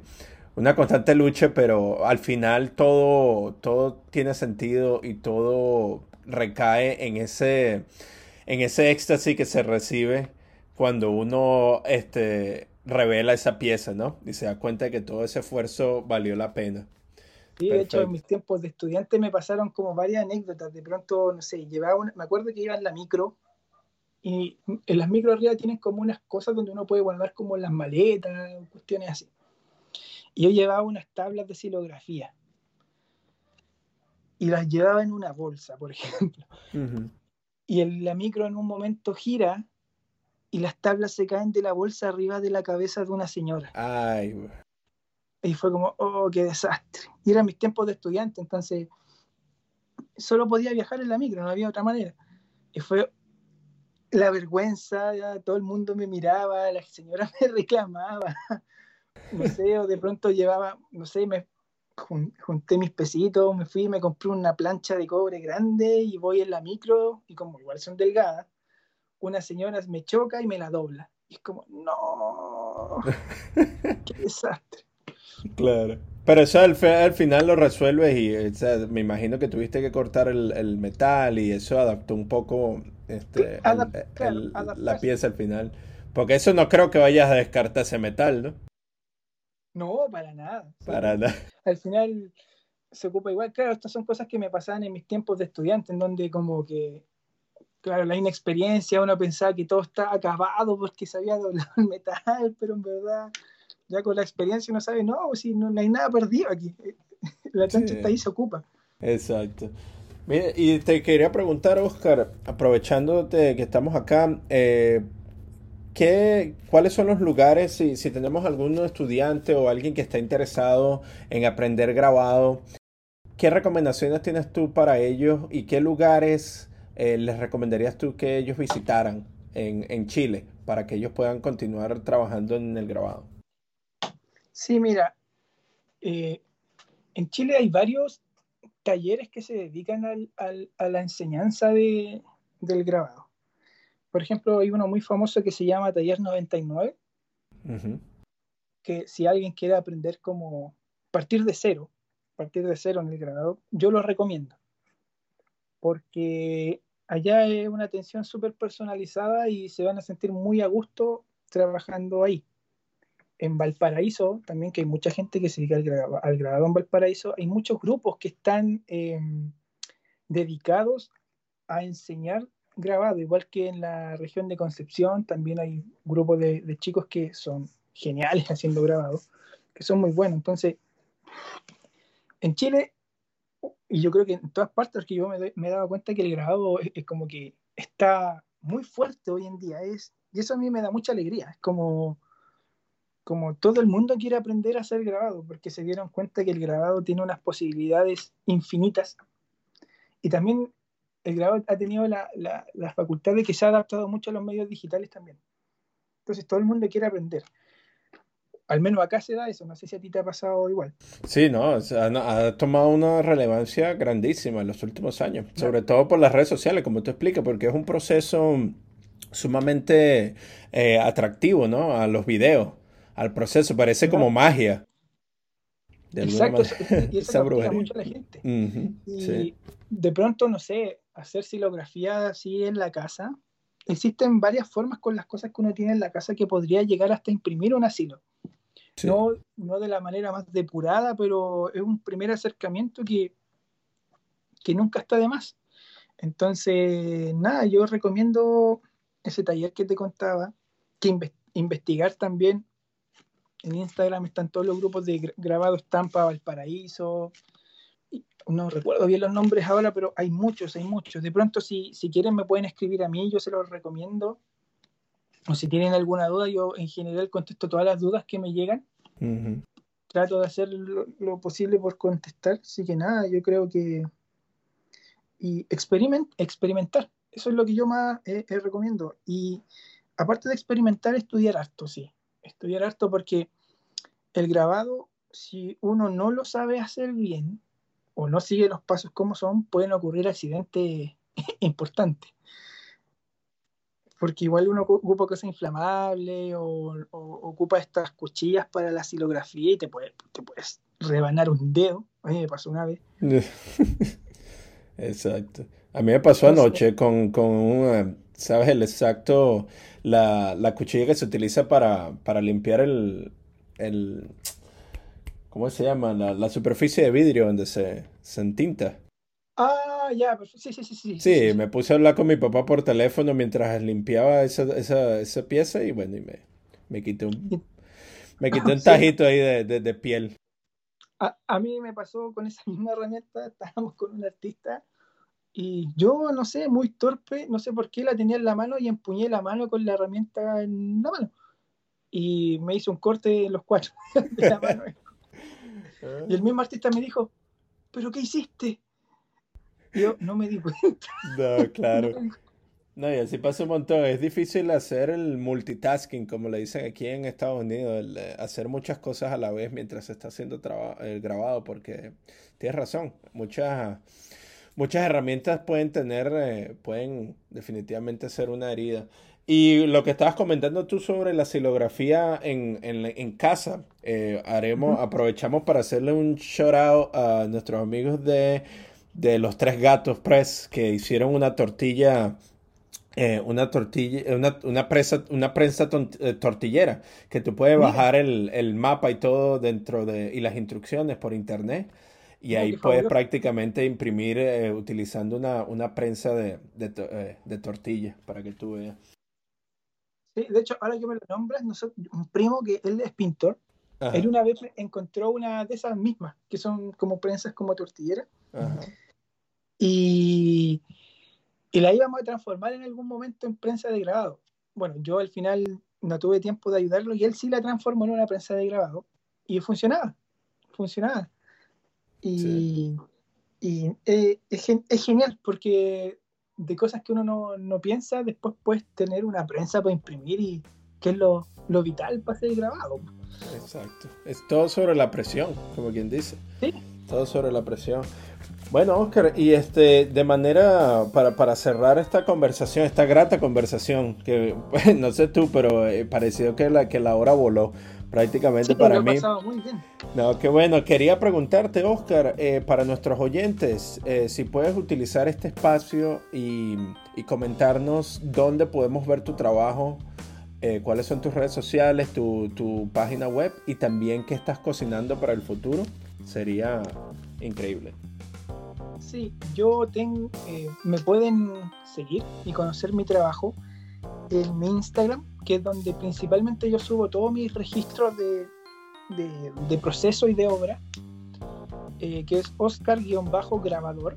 una constante lucha, pero al final todo, todo tiene sentido y todo recae en ese, en ese éxtasis que se recibe cuando uno este, revela esa pieza, ¿no? Y se da cuenta de que todo ese esfuerzo valió la pena. Sí, de hecho, en mis tiempos de estudiante me pasaron como varias anécdotas. De pronto, no sé, llevaba una, me acuerdo que iba en la micro y en las micro arriba tienen como unas cosas donde uno puede guardar como las maletas, cuestiones así. Y yo llevaba unas tablas de silografía y las llevaba en una bolsa, por ejemplo. Y el, la micro en un momento gira y las tablas se caen de la bolsa arriba de la cabeza de una señora. Ay, y fue como, oh, qué desastre. Y eran mis tiempos de estudiante, entonces solo podía viajar en la micro, no había otra manera. Y fue la vergüenza, todo el mundo me miraba, la señora me reclamaba, no sé, o de pronto llevaba, no sé, me junté mis pesitos, me fui, me compré una plancha de cobre grande y voy en la micro y como igual son delgadas, una señora me choca y me la dobla. Y es como, no, qué desastre. Claro. Pero eso al, final lo resuelves y me imagino que tuviste que cortar el, metal y eso adaptó un poco este, la pieza al final. Porque eso no creo que vayas a descartar ese metal, ¿no? No, para nada. Para nada. Al final se ocupa igual. Claro, estas son cosas que me pasaban en mis tiempos de estudiante, en donde como que, claro, la inexperiencia, uno pensaba que todo está acabado porque se había doblado el metal, pero en verdad ya con la experiencia uno sabe, no, si no, hay nada perdido aquí. La cancha está ahí, se ocupa. Exacto. y te quería preguntar, Oscar, aprovechando que estamos acá, eh, ¿qué, ¿cuáles son los lugares, si, si tenemos algún estudiante o alguien que está interesado en aprender grabado, qué recomendaciones tienes tú para ellos y qué lugares eh, les recomendarías tú que ellos visitaran en, en Chile para que ellos puedan continuar trabajando en el grabado? Sí, mira, eh, en Chile hay varios talleres que se dedican a la enseñanza del grabado. Por ejemplo, hay uno muy famoso que se llama Taller 99, que si alguien quiere aprender cómo partir de cero, partir de cero en el grabado, yo lo recomiendo. Porque allá es una atención súper personalizada y se van a sentir muy a gusto trabajando ahí en Valparaíso, también que hay mucha gente que se dedica al, grabado, en Valparaíso, hay muchos grupos que están em, dedicados a enseñar grabado, igual que en la región de Concepción, también hay grupos de, chicos que son geniales haciendo grabado, que son muy buenos. Entonces, en Chile, y yo creo que en todas partes que yo me, he dado cuenta que el grabado es, es, como que está muy fuerte hoy en día, es, y eso a mí me da mucha alegría, es como como todo el mundo quiere aprender a hacer grabado, porque se dieron cuenta que el grabado tiene unas posibilidades infinitas. Y también el grabado ha tenido la, facultad de que se ha adaptado mucho a los medios digitales también. Entonces todo el mundo quiere aprender. Al menos acá se da eso, no sé si a ti te ha pasado igual. Sí, no, ha, tomado una relevancia grandísima en los últimos años, sobre todo por las redes sociales, como tú explicas, porque es un proceso sumamente eh, atractivo, ¿no? A los videos al proceso, parece como magia. De Exacto, y eso mucho a la gente. y de pronto, no sé, hacer silografía así en la casa, existen varias formas con las cosas que uno tiene en la casa que podría llegar hasta imprimir un asilo. No, no de la manera más depurada, pero es un primer acercamiento que, que nunca está de más. Entonces, nada, yo recomiendo ese taller que te contaba, que investigar también en Instagram están todos los grupos de grabado Estampa Valparaíso. No recuerdo bien los nombres ahora, pero hay muchos, hay muchos. De pronto, si, si quieren, me pueden escribir a mí, yo se los recomiendo. O si tienen alguna duda, yo en general contesto todas las dudas que me llegan. Trato de hacer lo, posible por contestar. Así que nada, yo creo que. Y experimentar. Eso es lo que yo más eh, eh, recomiendo. Y aparte de experimentar, estudiar harto, sí estudiar harto porque el grabado, si uno no lo sabe hacer bien o no sigue los pasos como son, pueden ocurrir accidentes importantes. porque igual uno ocupa cosas inflamables o, ocupa estas cuchillas para la silografía y te, puede, te puedes rebanar un dedo. A mí me pasó una vez. Exacto. A mí me pasó anoche con, con un, ¿sabes? El exacto, la, la cuchilla que se utiliza para, para limpiar el, el, ¿cómo se llama? La, la superficie de vidrio donde se, se entinta. Ah, ya, sí, sí, sí, sí. Sí, me puse a hablar con mi papá por teléfono mientras limpiaba esa, esa, esa pieza y bueno, y me, me quité un, me quité un tajito ahí de, de, piel. A, a, mí me pasó con esa misma herramienta, estábamos con un artista y yo, no sé, muy torpe, no sé por qué la tenía en la mano y empuñé la mano con la herramienta en la mano. Y me hizo un corte en los cuatro de la mano. y el mismo artista me dijo, ¿pero qué hiciste? yo no me di cuenta. No, claro. No, y así pasa un montón. Es difícil hacer el multitasking, como le dicen aquí en Estados Unidos, hacer muchas cosas a la vez mientras se está haciendo el grabado, porque tienes razón, muchas, muchas herramientas pueden tener, eh, pueden definitivamente ser una herida. Y lo que estabas comentando tú sobre la silografía en, en, casa, eh, haremos, aprovechamos para hacerle un shout out a nuestros amigos de de los tres gatos press que hicieron una tortilla eh, una tortilla, una, una, presa, una prensa eh, tortillera, que tú puedes bajar el, el, mapa y todo dentro de, y las instrucciones por internet, y ahí puedes prácticamente imprimir eh, utilizando una, una prensa de, de, de, tortilla para que tú veas. Sí, de hecho, ahora que me lo nombras, un primo que él es pintor, él una vez encontró una de esas mismas, que son como prensas como tortillera. Ajá. Y, y la íbamos a transformar en algún momento en prensa de grabado. Bueno, yo al final no tuve tiempo de ayudarlo y él sí la transformó en una prensa de grabado y funcionaba, funcionaba. Y, y es, es, genial porque de cosas que uno no, no, piensa, después puedes tener una prensa para imprimir y que es lo, lo vital para ser grabado. Exacto. Es todo sobre la presión, como quien dice. Sí. Todo sobre la presión. Bueno, Oscar, y este, de manera para, cerrar esta conversación, esta grata conversación, que no sé tú, pero eh, pareció que la, que la hora voló prácticamente para mí. Muy bien. No, qué bueno. Quería preguntarte, Oscar, eh, para nuestros oyentes, eh, si puedes utilizar este espacio y, comentarnos dónde podemos ver tu trabajo, cuáles son tus redes sociales, tu, tu página web y también qué estás cocinando para el futuro, sería increíble. Sí, yo tengo, eh, me pueden seguir y conocer mi trabajo en mi Instagram, que es donde principalmente yo subo todos mis registros de, de, proceso y de obra, eh, que es Oscar-grabador.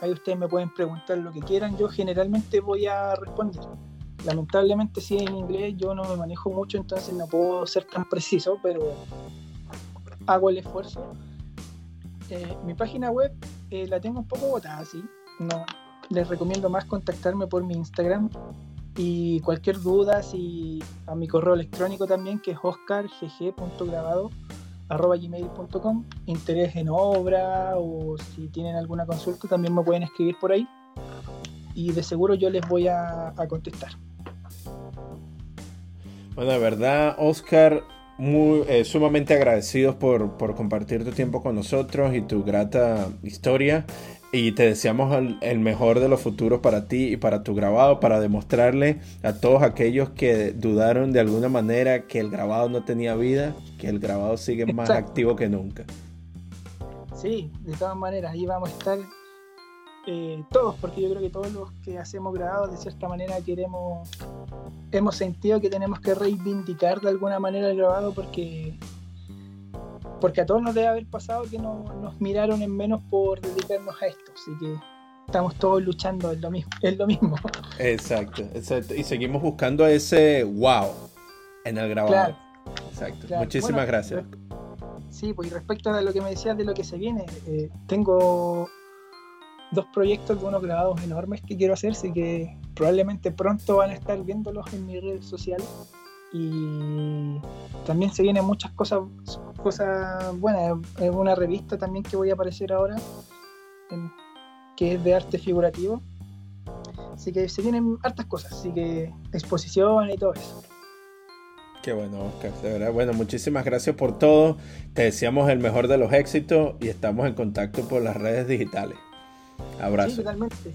Ahí ustedes me pueden preguntar lo que quieran, yo generalmente voy a responder. Lamentablemente si es en inglés yo no me manejo mucho, entonces no puedo ser tan preciso, pero hago el esfuerzo eh, mi página web eh, la tengo un poco botada, sí. No, les recomiendo más contactarme por mi Instagram y cualquier duda, si a mi correo electrónico también, que es oscargg.grabado.gmail.com interés en obra o si tienen alguna consulta también me pueden escribir por ahí y de seguro yo les voy a, contestar. Bueno, de verdad, Oscar, muy eh, sumamente agradecidos por, compartir tu tiempo con nosotros y tu grata historia. Y te deseamos el, mejor de los futuros para ti y para tu grabado, para demostrarle a todos aquellos que dudaron de alguna manera que el grabado no tenía vida, que el grabado sigue más activo que nunca. Sí, de todas maneras, ahí vamos a estar eh, todos, porque yo creo que todos los que hacemos grabados de cierta manera queremos, hemos sentido que tenemos que reivindicar de alguna manera el grabado porque porque a todos nos debe haber pasado que no, nos miraron en menos por dedicarnos a esto, así que estamos todos luchando, es lo mismo. Es lo mismo. Exacto, exacto. Y seguimos buscando ese wow en el grabado. Exacto. Muchísimas gracias. Sí, pues y respecto a lo que me decías de lo que se viene, eh, tengo dos proyectos de unos grabados enormes que quiero hacer, así que probablemente pronto van a estar viéndolos en mi red social. Y también se vienen muchas cosas, cosas buenas. Es una revista también que voy a aparecer ahora, que es de arte figurativo. Así que se vienen hartas cosas, así que exposición y todo eso. Qué bueno, Oscar, de verdad. Bueno, muchísimas gracias por todo. Te deseamos el mejor de los éxitos y estamos en contacto por las redes digitales. Abrazo. Sí, totalmente.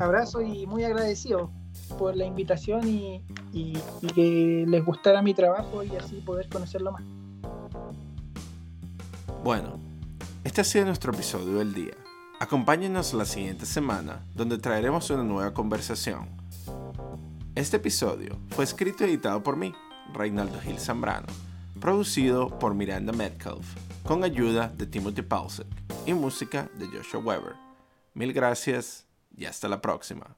Abrazo y muy agradecido por la invitación y, y, que les gustara mi trabajo y así poder conocerlo más. Bueno, este ha sido nuestro episodio del día. Acompáñenos la siguiente semana, donde traeremos una nueva conversación. Este episodio fue escrito y editado por mí, Reinaldo Gil Zambrano, producido por Miranda Metcalf, con ayuda de Timothy Paulsen y música de Joshua Weber. Mil gracias y hasta la próxima.